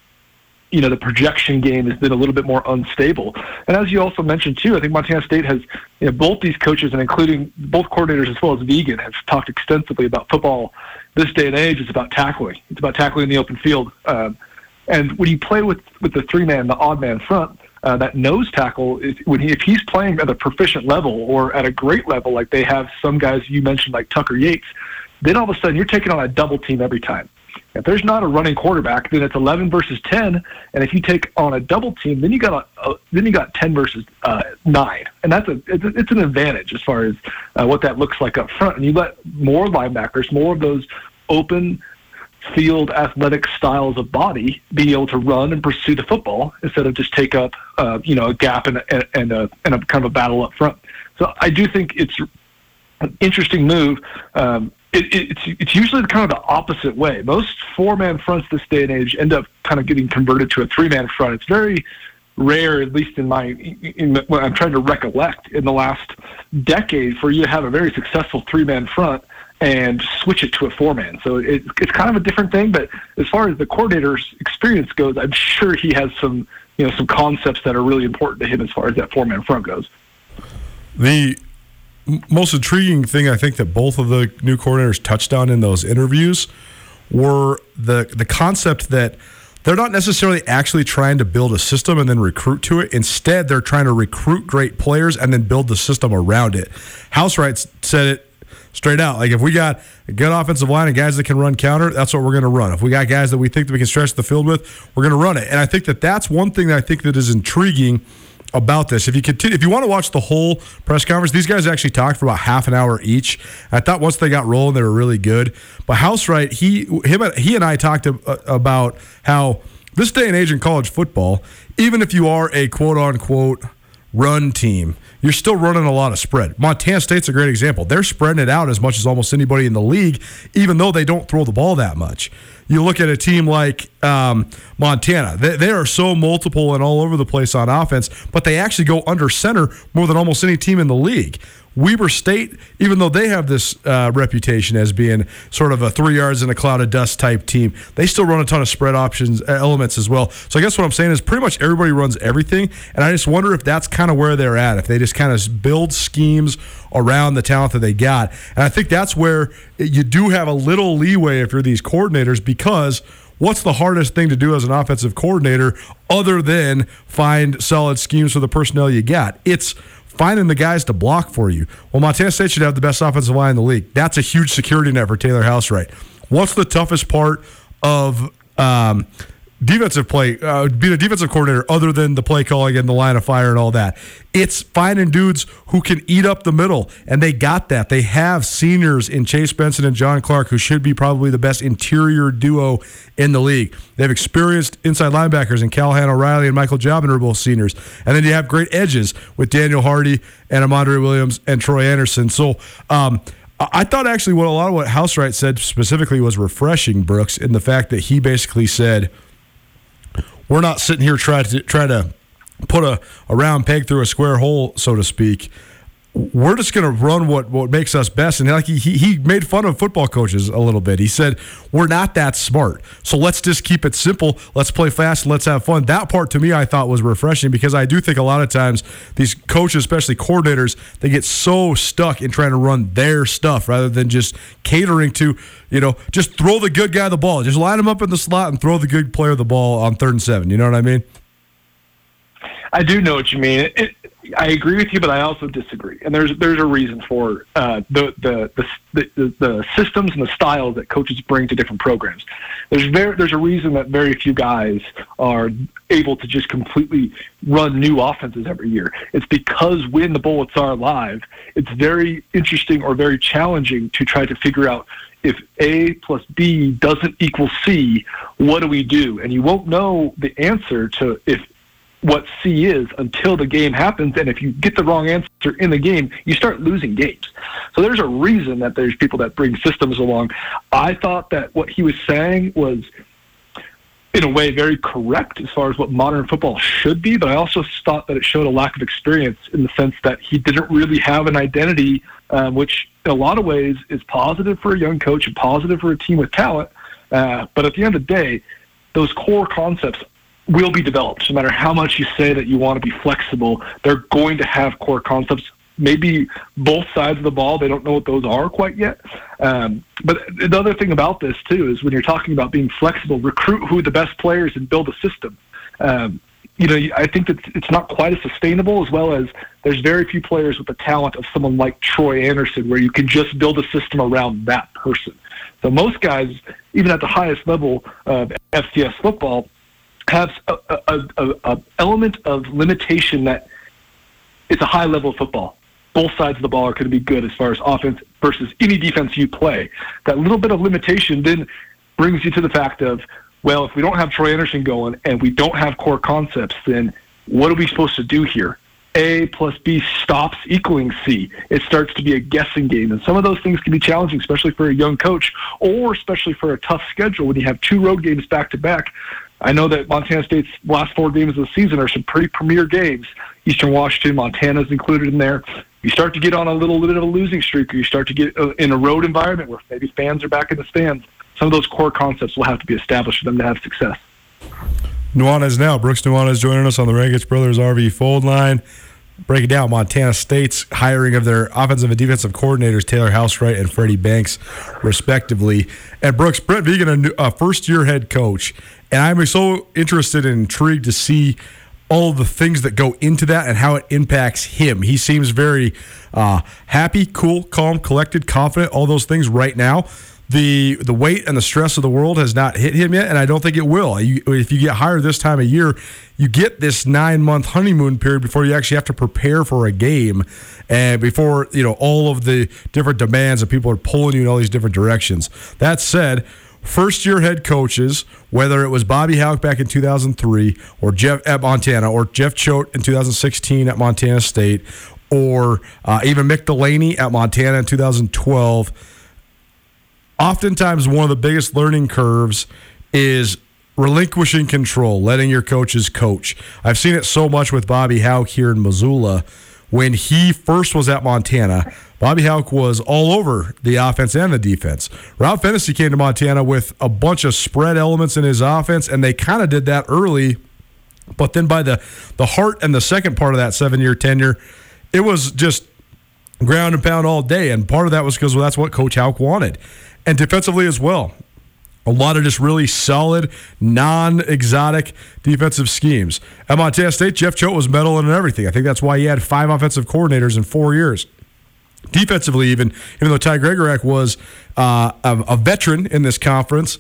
you know the projection game has been a little bit more unstable. And as you also mentioned too, I think Montana State has you know both these coaches and including both coordinators as well as Vigen have talked extensively about football. This day and age is about tackling. It's about tackling in the open field. Um, and when you play with, with the three man, the odd man front, uh, that nose tackle, is, when he, if he's playing at a proficient level or at a great level, like they have some guys you mentioned, like Tucker Yates, then all of a sudden you're taking on a double team every time. If there's not a running quarterback, then it's 11 versus 10, and if you take on a double team, then you got a, a then you got 10 versus uh, nine, and that's a it's, it's an advantage as far as uh, what that looks like up front. And you let more linebackers, more of those open field athletic styles of body, being able to run and pursue the football instead of just take up, uh, you know, a gap and, and, and, a, and a kind of a battle up front. So I do think it's an interesting move. Um, it, it's it's usually kind of the opposite way. Most four man fronts this day and age end up kind of getting converted to a three man front. It's very rare, at least in my in when I'm trying to recollect in the last decade, for you to have a very successful three man front and switch it to a four man. So it, it's kind of a different thing. But as far as the coordinator's experience goes, I'm sure he has some you know some concepts that are really important to him as far as that four man front goes. The most intriguing thing I think that both of the new coordinators touched on in those interviews were the the concept that they're not necessarily actually trying to build a system and then recruit to it. Instead, they're trying to recruit great players and then build the system around it. Housewright said it straight out. Like if we got a good offensive line and guys that can run counter, that's what we're going to run. If we got guys that we think that we can stretch the field with, we're going to run it. And I think that that's one thing that I think that is intriguing about this. If you continue, if you want to watch the whole press conference, these guys actually talked for about half an hour each. I thought once they got rolling, they were really good. But Housewright, he him he and I talked uh, about how this day and age in college football, even if you are a quote unquote run team, you're still running a lot of spread. Montana State's a great example. They're spreading it out as much as almost anybody in the league, even though they don't throw the ball that much. You look at a team like um, Montana, they, they, are so multiple and all over the place on offense, but they actually go under center more than almost any team in the league. Weber State, even though they have this uh, reputation as being sort of a three yards in a cloud of dust type team, they still run a ton of spread options uh, elements as well. So I guess what I'm saying is pretty much everybody runs everything, and I just wonder if that's kind of where they're at. If they just kind of build schemes around the talent that they got, and I think that's where you do have a little leeway if you're these coordinators because what's the hardest thing to do as an offensive coordinator other than find solid schemes for the personnel you got? It's finding the guys to block for you. Well, Montana State should have the best offensive line in the league. That's a huge security net for Taylor Housewright. What's the toughest part of um, defensive play, uh, being a defensive coordinator, other than the play calling and the line of fire and all that. It's finding dudes who can eat up the middle, and they got that. They have seniors in Chase Benson and John Clark, who should be probably the best interior duo in the league. They have experienced inside linebackers in Callahan O'Reilly and Michael Jobin are both seniors, and then you have great edges with Daniel Hardy and Amandre Williams and Troy Anderson. So. Um, I thought actually what a lot of what Housewright said specifically was refreshing, Brooks, in the fact that he basically said – we're not sitting here trying to try to put a, a round peg through a square hole, so to speak we're just going to run what, what makes us best. And like he, he made fun of football coaches a little bit. He said, we're not that smart. So let's just keep it simple. Let's play fast. Let's have fun. That part to me, I thought was refreshing because I do think a lot of times these coaches, especially coordinators, they get so stuck in trying to run their stuff rather than just catering to, you know, just throw the good guy the ball. Just line him up in the slot and throw the good player the ball on third and seven. You know what I mean? I do know what you mean. It, I agree with you, but I also disagree. And there's there's a reason for uh, the, the, the the the systems and the styles that coaches bring to different programs. There's very there's a reason that very few guys are able to just completely run new offenses every year. It's because when the Bullets are live, it's very interesting or very challenging to try to figure out if A plus B doesn't equal C, what do we do? And you won't know the answer to if what C is until the game happens. And if you get the wrong answer in the game, you start losing games. So there's a reason that there's people that bring systems along. I thought that what he was saying was, in a way, very correct as far as what modern football should be. But I also thought that it showed a lack of experience in the sense that he didn't really have an identity, um, which in a lot of ways is positive for a young coach and positive for a team with talent. Uh, but at the end of the day, those core concepts will be developed. No matter how much you say that you want to be flexible, they're going to have core concepts. Maybe both sides of the ball, they don't know what those are quite yet. Um, but the other thing about this, too, is when you're talking about being flexible, recruit who the best players and build a system. Um, you know, I think that it's not quite as sustainable as well as there's very few players with the talent of someone like Troy Anderson where you can just build a system around that person. So most guys, even at the highest level of FCS football, have a, a, a, a element of limitation that it's a high level of football. Both sides of the ball are going to be good as far as offense versus any defense you play. That little bit of limitation then brings you to the fact of, well, if we don't have Troy Anderson going and we don't have core concepts, then what are we supposed to do here? A plus B stops equaling C. It starts to be a guessing game. And some of those things can be challenging, especially for a young coach or especially for a tough schedule when you have two road games back to back. I know that Montana State's last four games of the season are some pretty premier games. Eastern Washington, Montana's included in there. You start to get on a little bit of a losing streak, or you start to get uh, in a road environment where maybe fans are back in the stands. Some of those core concepts will have to be established for them to have success. Nuanez now. Brooks Nuanez joining us on the Rangitsch Brothers RV Fold line. Breaking down Montana State's hiring of their offensive and defensive coordinators, Taylor Housewright and Freddie Banks, respectively. And Brooks, Brent Vigen, a, first year head coach. And I'm so interested and intrigued to see all the things that go into that and how it impacts him. He seems very uh, happy, cool, calm, collected, confident, all those things right now the the weight and the stress of the world has not hit him yet, and I don't think it will. You, if you get hired this time of year, you get this nine month honeymoon period before you actually have to prepare for a game, and before you know all of the different demands and people are pulling you in all these different directions. That said. First year head coaches, whether it was Bobby Hauck back in 2003 or Jeff at Montana or Jeff Choate in 2016 at Montana State or uh, even Mick Delaney at Montana in 2012 oftentimes one of the biggest learning curves is relinquishing control, letting your coaches coach. I've seen it so much with Bobby Hauck here in Missoula. When he first was at Montana, Bobby Hauck was all over the offense and the defense. Rob Phenicie came to Montana with a bunch of spread elements in his offense, and they kind of did that early. But then by the, the heart and the second part of that seven year tenure, it was just ground and pound all day. And part of that was because well, that's what Coach Hauck wanted and defensively as well. A lot of just really solid, non exotic defensive schemes. At Montana State, Jeff Choate was meddling in everything. I think that's why he had five offensive coordinators in four years. Defensively, even even though Ty Gregorak was uh, a, a veteran in this conference,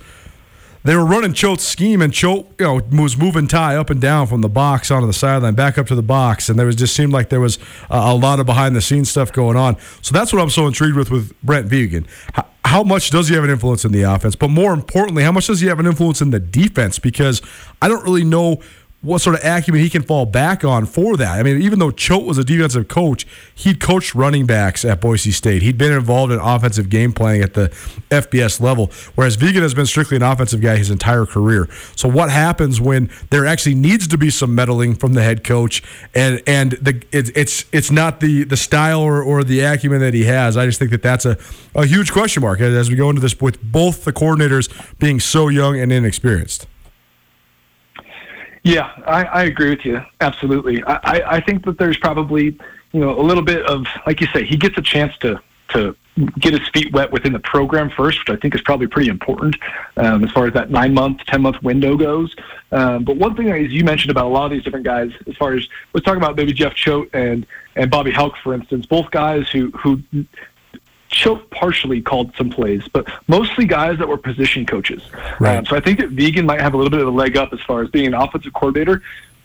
they were running Choate's scheme, and Choate, you know, was moving Ty up and down from the box onto the sideline, back up to the box, and there was just seemed like there was a, a lot of behind the scenes stuff going on. So that's what I'm so intrigued with with Brent Vigen. How, how much does he have an influence in the offense? But more importantly, how much does he have an influence in the defense? Because I don't really know what sort of acumen he can fall back on for that. I mean, even though Choate was a defensive coach, he'd coached running backs at Boise State. He'd been involved in offensive game planning at the FBS level, whereas Vigen has been strictly an offensive guy his entire career. So what happens when there actually needs to be some meddling from the head coach and and the it, it's it's not the the style or, or the acumen that he has. I just think that that's a, a huge question mark as we go into this with both the coordinators being so young and inexperienced. Yeah, I, I agree with you. Absolutely. I, I think that there's probably, you know, a little bit of, like you say, he gets a chance to, to get his feet wet within the program first, which I think is probably pretty important um, as far as that nine month, 10 month window goes. Um, but one thing, as you mentioned about a lot of these different guys, as far as let's talk about maybe Jeff Choate and, and Bobby Hauck, for instance, both guys who, who Choate partially called some plays, but mostly guys that were position coaches. Right. Um, so I think that Vigen might have a little bit of a leg up as far as being an offensive coordinator.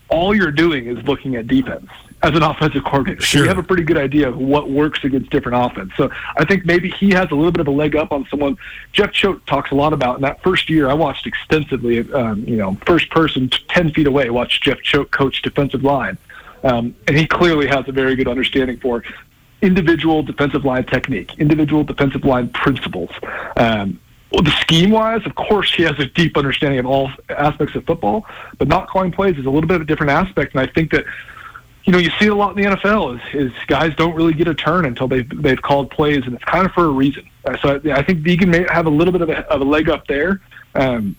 All you're doing is looking at defense as an offensive coordinator. Sure. So you have a pretty good idea of what works against different offense. So I think maybe he has a little bit of a leg up on someone. Jeff Choate talks a lot about in that first year. I watched extensively, um, you know, first person, ten feet away, watched Jeff Choate coach defensive line. Um, and he clearly has a very good understanding for individual defensive line technique, individual defensive line principles. Um, well, the scheme wise, of course, he has a deep understanding of all aspects of football, but not calling plays is a little bit of a different aspect. And I think that, you know, you see a lot in the NFL is, is guys don't really get a turn until they've, they've called plays, and it's kind of for a reason. Uh, so I, I think Vigen may have a little bit of a, of a leg up there. Um,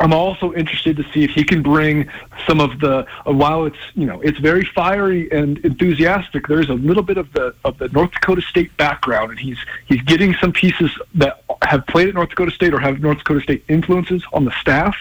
I'm also interested to see if he can bring some of the uh, while it's you know it's very fiery and enthusiastic. There's a little bit of the of the North Dakota State background, and he's he's getting some pieces that have played at North Dakota State or have North Dakota State influences on the staff.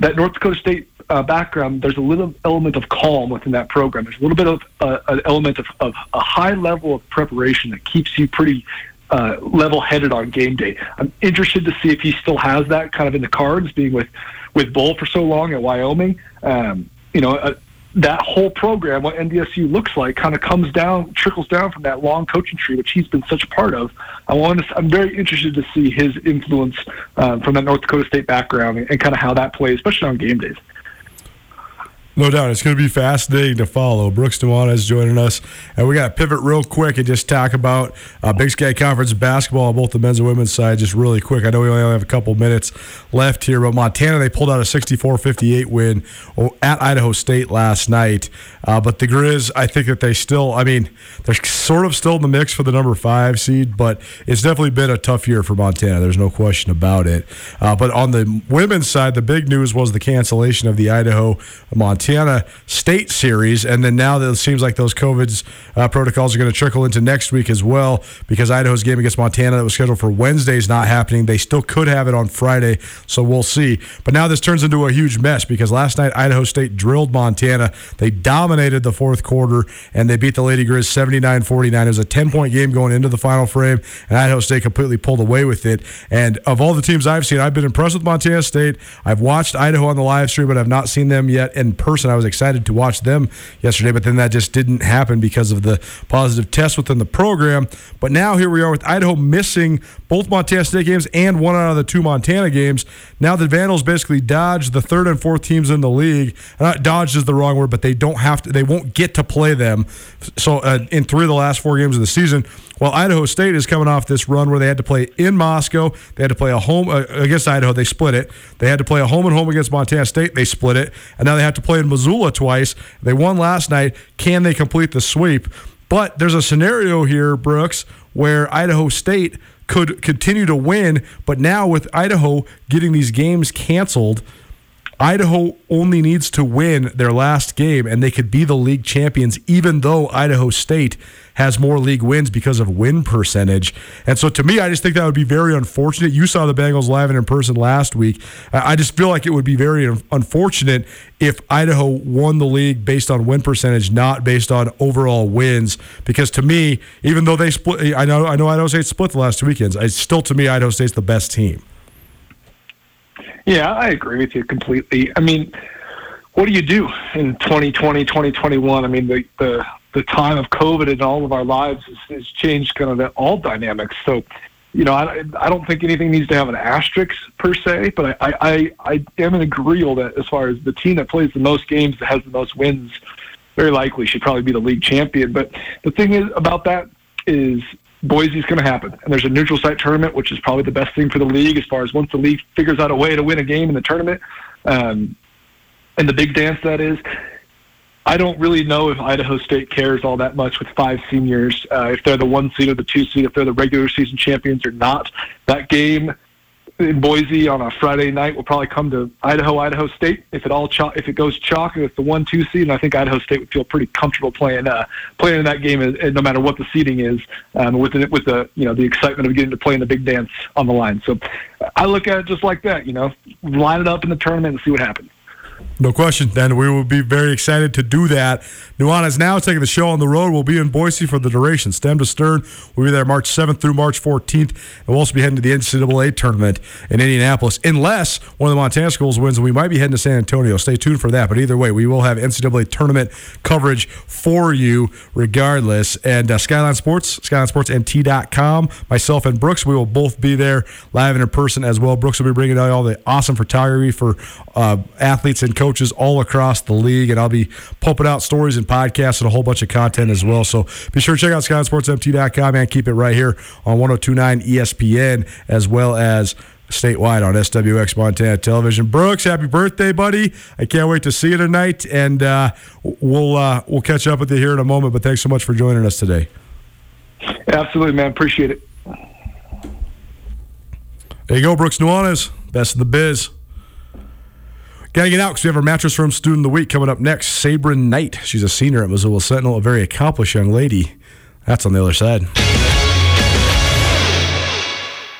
That North Dakota State uh, background, there's a little element of calm within that program. There's a little bit of uh, an element of, of a high level of preparation that keeps you pretty uh, level-headed on game day. I'm interested to see if he still has that kind of in the cards, being with with Bohl for so long at Wyoming. Um, you know, uh, that whole program, what NDSU looks like, kind of comes down, trickles down from that long coaching tree, which he's been such a part of. I want to, I'm very interested to see his influence uh, from that North Dakota State background and, and kind of how that plays, especially on game days. No doubt. It's going to be fascinating to follow. Brooks Nuanez is joining us. And we got to pivot real quick and just talk about uh, Big Sky Conference basketball on both the men's and women's side, just really quick. I know we only have a couple minutes left here, but Montana, they pulled out a 64 58 win at Idaho State last night. Uh, but the Grizz, I think that they still, I mean, they're sort of still in the mix for the number five seed, but it's definitely been a tough year for Montana. There's no question about it. Uh, but on the women's side, the big news was the cancellation of the Idaho Montana. Montana State series, and then now it seems like those COVID's uh, protocols are going to trickle into next week as well because Idaho's game against Montana that was scheduled for Wednesday is not happening. They still could have it on Friday, so we'll see. But now this turns into a huge mess because last night Idaho State drilled Montana. They dominated the fourth quarter and they beat the Lady Grizz 79 49. It was a 10 point game going into the final frame, and Idaho State completely pulled away with it. And of all the teams I've seen, I've been impressed with Montana State. I've watched Idaho on the live stream, but I've not seen them yet in person person. I was excited to watch them yesterday, but then that just didn't happen because of the positive test within the program. But now here we are with Idaho missing both Montana State games and one out of the two Montana games. Now the Vandals basically dodged the third and fourth teams in the league. Not dodged is the wrong word, but they don't have to. They won't get to play them. So uh, in three of the last four games of the season. Well, Idaho State is coming off this run where they had to play in Moscow. They had to play a home uh, against Idaho. They split it. They had to play a home and home against Montana State. They split it. And now they have to play in Missoula twice. They won last night. Can they complete the sweep? But there's a scenario here, Brooks, where Idaho State could continue to win. But now with Idaho getting these games canceled, Idaho only needs to win their last game and they could be the league champions, even though Idaho State has more league wins because of win percentage. And so to me, I just think that would be very unfortunate. You saw the Bengals live and in person last week. I just feel like it would be very unfortunate if Idaho won the league based on win percentage, not based on overall wins. Because to me, even though they split, I know I know Idaho State split the last two weekends. It's still to me Idaho State's the best team. Yeah, I agree with you completely. I mean, what do you do in 2020, 2021? I mean, the, the, the time of COVID in all of our lives has, has changed kind of the, all dynamics. So, you know, I, I don't think anything needs to have an asterisk per se, but I, I, I am in agreeable that as far as the team that plays the most games, that has the most wins, very likely should probably be the league champion. But the thing is about that is Boise's going to happen. And there's a neutral site tournament, which is probably the best thing for the league as far as once the league figures out a way to win a game in the tournament. Um, and the big dance that is. I don't really know if Idaho State cares all that much with five seniors, uh, if they're the one seed or the two seed, if they're the regular season champions or not. That game in Boise on a Friday night We'll probably come to Idaho, Idaho State. If it all chalk, if it goes chalk, and it's the one two seed, and I think Idaho State would feel pretty comfortable playing uh, playing in that game, uh, no matter what the seeding is, um, with the, with the you know the excitement of getting to play in the big dance on the line. So I look at it just like that. You know, line it up in the tournament and see what happens. No question. Then we will be very excited to do that. Nuanez now taking the show on the road. We'll be in Boise for the duration. Stem to stern. We'll be there March 7th through March 14th. And we'll also be heading to the NCAA tournament in Indianapolis, unless one of the Montana schools wins. We might be heading to San Antonio. Stay tuned for that. But either way, we will have NCAA tournament coverage for you regardless. And uh, Skyline Sports, SkylineSportsMT.com, myself and Brooks, we will both be there live and in person as well. Brooks will be bringing out all the awesome photography for uh, athletes and coaches all across the league, and I'll be pumping out stories and podcasts and a whole bunch of content as well. So be sure to check out SkylineSportsMT.com and keep it right here on 1029 ESPN as well as statewide on SWX Montana Television. Brooks, happy birthday, buddy! I can't wait to see you tonight, and uh, we'll uh, we'll catch up with you here in a moment. But thanks so much for joining us today. Absolutely, man. Appreciate it. There you go, Brooks Nuanez, best in the biz. Gotta get out because we have our Mattress Firm Student of the Week coming up next. Sabryn Knight. She's a senior at Missoula Sentinel, a very accomplished young lady. That's on the other side.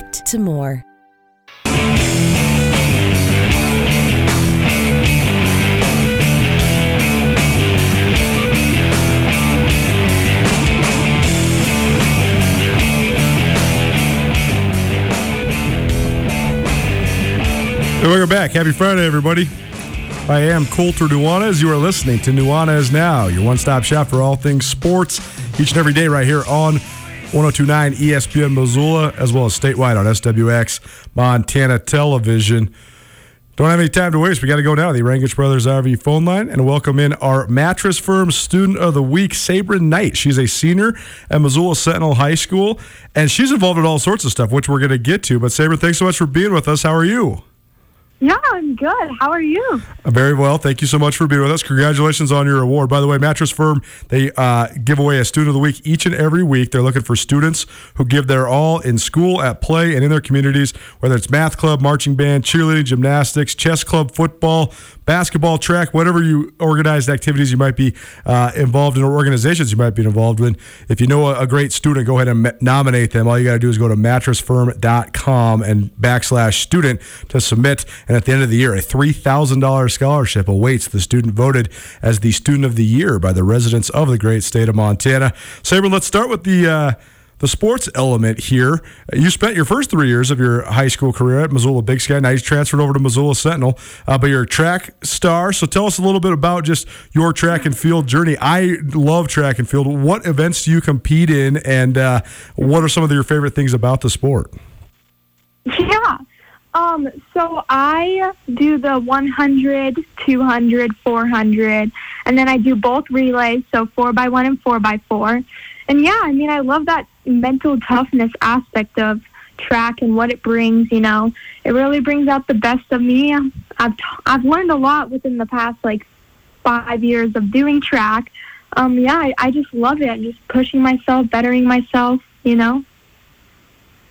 to more. Welcome back. Happy Friday, everybody. I am Colter Nuanez. You are listening to Nuanez Now, your one stop shop for all things sports, each and every day right here on 1029 ESPN Missoula, as well as statewide on SWX Montana Television. Don't have any time to waste. We got to go now to the Rangitsch Brothers RV phone line and welcome in our mattress firm student of the week, Sabryn Knight. She's a senior at Missoula Sentinel High School, and she's involved in all sorts of stuff, which we're going to get to. But Sabryn, thanks so much for being with us. How are you? Yeah, I'm good. How are you? Very well. Thank you so much for being with us. Congratulations on your award. By the way, Mattress Firm, they uh, give away a Student of the Week each and every week. They're looking for students who give their all in school, at play, and in their communities, whether it's math club, marching band, cheerleading, gymnastics, chess club, football, basketball, track, whatever you organized activities you might be uh, involved in or organizations you might be involved in. If you know a, great student, go ahead and nominate them. All you got to do is go to mattressfirm.com and backslash student to submit. At the end of the year, a $3,000 scholarship awaits the student voted as the student of the year by the residents of the great state of Montana. Sabryn, let's start with the. Uh, the sports element here. You spent your first three years of your high school career at Missoula Big Sky. Now you transferred over to Missoula Sentinel, uh, but you're a track star. So tell us a little bit about just your track and field journey. I love track and field. What events do you compete in, and uh, what are some of your favorite things about the sport? Yeah. Um, so I do the 100, 200, 400, and then I do both relays, so 4 by one and 4 by 4 And yeah, I mean, I love that mental toughness aspect of track and what it brings, you know. It really brings out the best of me. I've, t- I've learned a lot within the past, like, five years of doing track. Um, yeah, I, I just love it. I'm Just pushing myself, bettering myself, you know.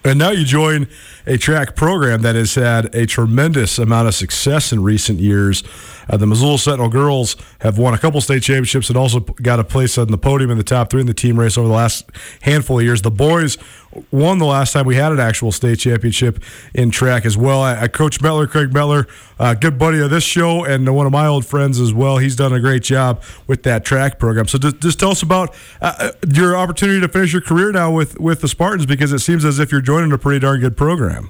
And now you join a track program that has had a tremendous amount of success in recent years. Uh, the Missoula Sentinel girls have won a couple state championships and also got a place on the podium in the top three in the team race over the last handful of years. The boys won the last time we had an actual state championship in track as well. I, I Coach Metler, Craig Metler, uh, good buddy of this show and one of my old friends as well. He's done a great job with that track program. So just, just tell us about uh, uh your opportunity to finish your career now with, with the Spartans because it seems as if you're joining a pretty darn good program.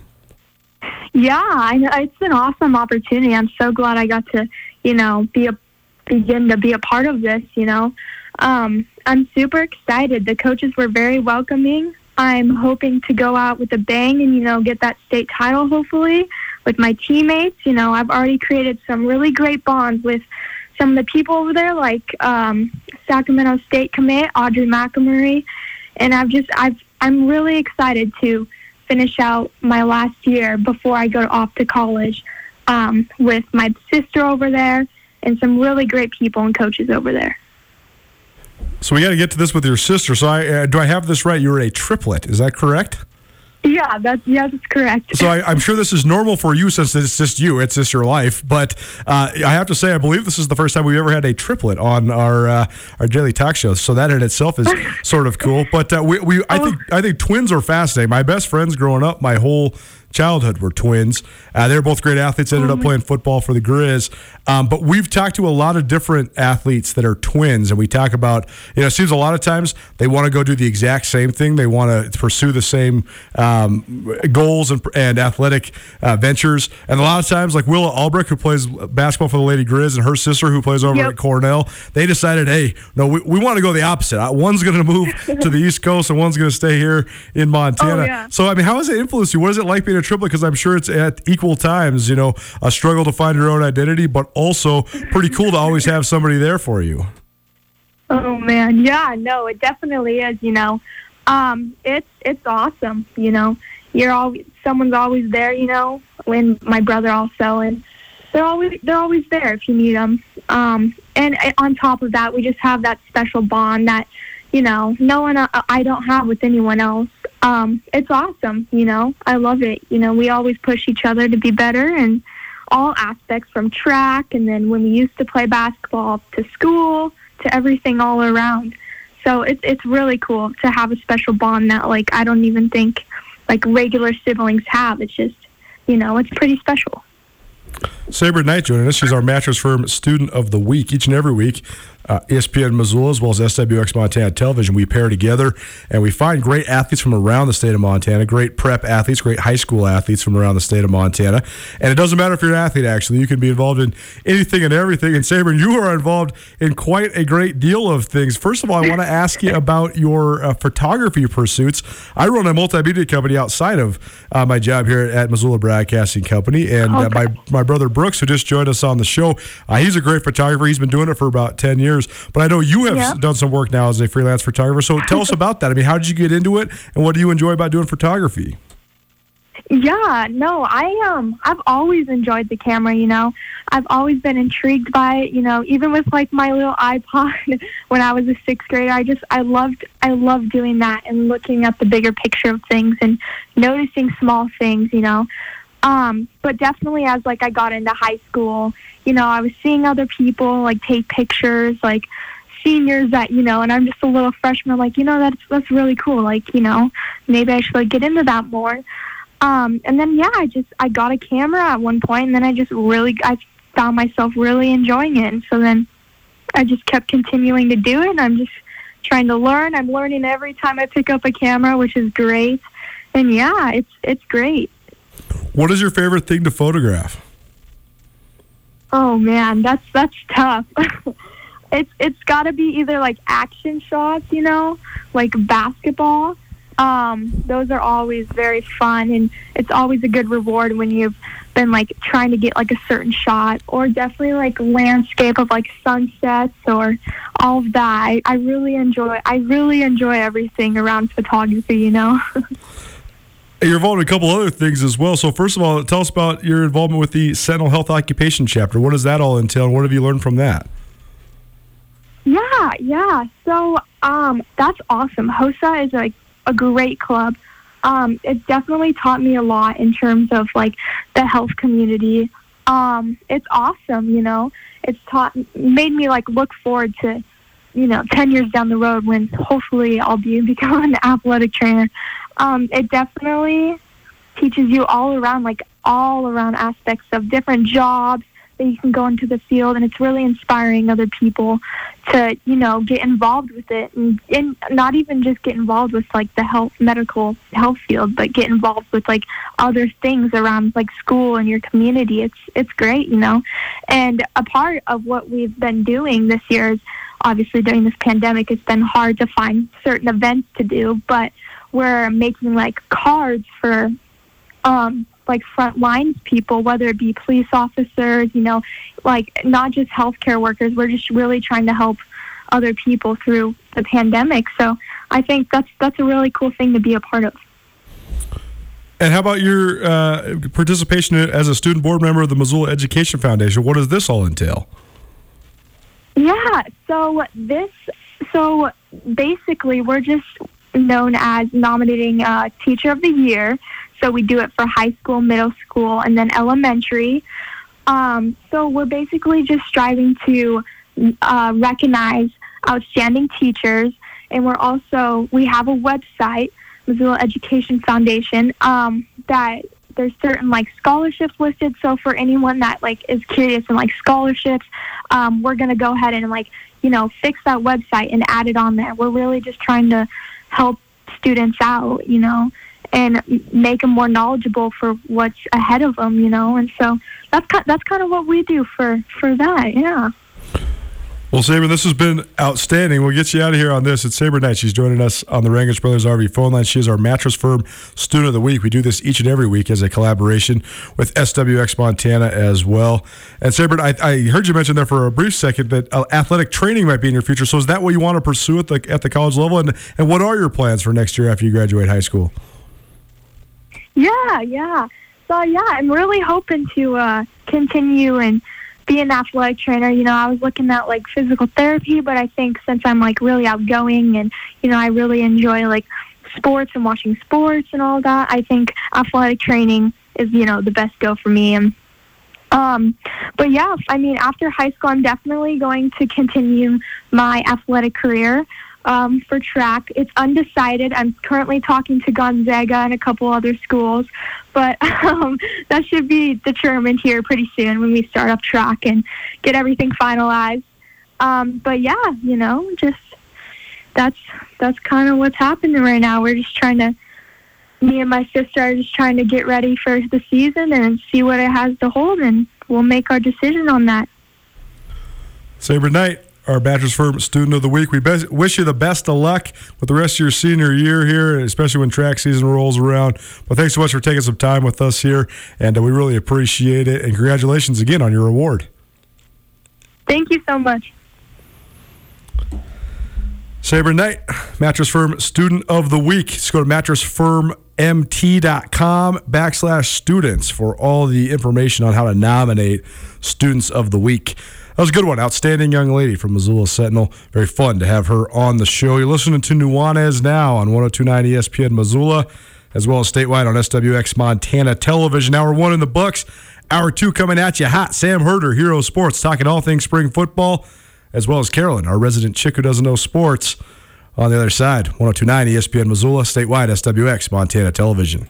Yeah, I it's an awesome opportunity. I'm so glad I got to, you know, be a begin to be a part of this. You know, um, I'm super excited. The coaches were very welcoming. I'm hoping to go out with a bang and you know get that state title hopefully with my teammates. You know, I've already created some really great bonds with some of the people over there, like um, Sacramento State commit Audrey McElmurray, and I've just I've I'm really excited to finish out my last year before I go off to college um, with my sister over there and some really great people and coaches over there. So we got to get to this with your sister. So I uh, do I have this right? You're a triplet. Is that correct? Yeah, that's yeah, that's correct. So I, am sure this is normal for you since it's just you, it's just your life. But uh, I have to say, I believe this is the first time we've ever had a triplet on our uh, our daily talk show. So that in itself is sort of cool. But uh, we, we I think I think twins are fascinating. My best friends growing up, my whole childhood were twins. Uh, they were both great athletes. Ended up mm-hmm. playing football for the Grizz. Um, but we've talked to a lot of different athletes that are twins, and we talk about you know it seems a lot of times they want to go do the exact same thing. They want to pursue the same um, goals and, and athletic uh, ventures. And a lot of times, like Willa Albrecht, who plays basketball for the Lady Grizz, and her sister, who plays over yep. at Cornell, they decided, hey, no, we, we want to go the opposite. Uh, one's going to move to the East Coast, and one's going to stay here in Montana. Oh, yeah. So, I mean, how has it influenced you? What is it like being a triplet? Because I'm sure it's at equal times, you know, a struggle to find your own identity, but also pretty cool to always have somebody there for you. Oh man, yeah, no, it definitely is. You know, um, it's it's awesome. You know, you're always someone's always there, you know. When my brother also, and they're always they're always there if you need them. Um, and on top of that, we just have that special bond that you know no one uh, I don't have with anyone else. Um, it's awesome, you know. I love it. You know, we always push each other to be better and all aspects from track and then when we used to play basketball to school to everything all around. So it's it's really cool to have a special bond that like I don't even think like regular siblings have. It's just you know it's pretty special. Sabryn Knight joining us. She's our Mattress Firm Student of the Week each and every week uh, ESPN Missoula as well as SWX Montana Television. We pair together and we find great athletes from around the state of Montana, great prep athletes, great high school athletes from around the state of Montana. And it doesn't matter if you're an athlete, actually. You can be involved in anything and everything. And Sabryn, you are involved in quite a great deal of things. First of all, I want to ask you about your uh, photography pursuits. I run a multimedia company outside of uh, my job here at Missoula Broadcasting Company. And uh, my, my brother Brooks, who just joined us on the show, uh, he's a great photographer. He's been doing it for about 10 years years. But I know you have yeah. done some work now as a freelance photographer. So tell us about that. I mean, how did you get into it, and what do you enjoy about doing photography? Yeah, no, I um I've always enjoyed the camera, you know. I've always been intrigued by it, you know, even with like my little iPod when I was a 6th grader. I just I loved I loved doing that and looking at the bigger picture of things and noticing small things, you know. Um, but definitely as like I got into high school, you know, I was seeing other people like take pictures, like seniors that, you know, and I'm just a little freshman, like, you know, that's that's really cool. Like, you know, maybe I should like get into that more. Um, and then yeah, I just I got a camera at one point and then I just really I found myself really enjoying it. And so then I just kept continuing to do it and I'm just trying to learn. I'm learning every time I pick up a camera, which is great. And yeah, it's it's great. What is your favorite thing to photograph? Oh man, that's that's tough. it's it's got to be either like action shots, you know, like basketball. Um, those are always very fun, and it's always a good reward when you've been like trying to get like a certain shot, or definitely like landscape of like sunsets or all of that. I, I really enjoy. I really enjoy everything around photography. You know. You're involved in a couple other things as well. So, first of all, tell us about your involvement with the Sentinel Health Occupation Chapter. What does that all entail, what have you learned from that? Yeah, yeah. So, um, that's awesome. HOSA is like a great club. Um, it definitely taught me a lot in terms of like the health community. Um, it's awesome, you know. It's taught made me like look forward to, you know, ten years down the road when hopefully I'll be become an athletic trainer. Um, it definitely teaches you all around, like all around aspects of different jobs that you can go into the field, and it's really inspiring other people to, you know, get involved with it, and, and not even just get involved with like the health, medical health field, but get involved with like other things around like school and your community. It's it's great, you know, and a part of what we've been doing this year is obviously during this pandemic, it's been hard to find certain events to do, but we're making like cards for um like front lines people, whether it be police officers, you know, like not just healthcare workers. We're just really trying to help other people through the pandemic. So I think that's that's a really cool thing to be a part of. And how about your uh, participation as a student board member of the Missoula Education Foundation? What does this all entail? Yeah, so this, so basically, we're just known as nominating uh, Teacher of the Year. So we do it for high school, middle school, and then elementary. Um, so we're basically just striving to uh, recognize outstanding teachers, and we're also we have a website, Missoula Education Foundation, um, that there's certain like scholarships listed. So for anyone that like is curious in like scholarships, um, we're gonna go ahead and like you know fix that website and add it on there. We're really just trying to help students out, you know, and make them more knowledgeable for what's ahead of them, you know. And so that's that's kind of what we do for for that, yeah. Well, Sabryn, this has been outstanding. We'll get you out of here on this. It's Sabryn Knight. She's joining us on the Rangitsch Brothers RV phone line. She is our mattress firm student of the week. We do this each and every week as a collaboration with SWX Montana as well. And Sabryn, I, I heard you mention there for a brief second that uh, athletic training might be in your future. So is that what you want to pursue at the at the college level? And and what are your plans for next year after you graduate high school? Yeah, yeah. So yeah, I'm really hoping to uh, continue and be an athletic trainer. You know, I was looking at like physical therapy, but I think since I'm like really outgoing and you know I really enjoy like sports and watching sports and all that, I think athletic training is you know the best go for me. And um, but yeah, I mean, after high school, I'm definitely going to continue my athletic career um, for track. It's undecided. I'm currently talking to Gonzaga and a couple other schools, but um, that should be determined here pretty soon when we start up track and get everything finalized. Um, but yeah, you know, just that's that's kind of what's happening right now. We're just trying to. Me and my sister are just trying to get ready for the season and see what it has to hold, and we'll make our decision on that. Sabryn Knight, our Bachelor's Firm Student of the Week. We best, wish you the best of luck with the rest of your senior year here, especially when track season rolls around. But thanks so much for taking some time with us here, and uh, we really appreciate it. And congratulations again on your award. Thank you so much. Sabryn Knight, Mattress Firm Student of the Week. Just go to mattressfirmmt.com backslash students for all the information on how to nominate Students of the Week. That was a good one. Outstanding young lady from Missoula Sentinel. Very fun to have her on the show. You're listening to Nuanez now on 1029 ESPN Missoula, as well as statewide on SWX Montana Television. Hour one in the books. Hour two coming at you hot. Sam Herder, Hero Sports, talking all things spring football, as well as Carolyn, our resident chick who doesn't know sports. On the other side, 1029 ESPN Missoula, statewide SWX Montana Television.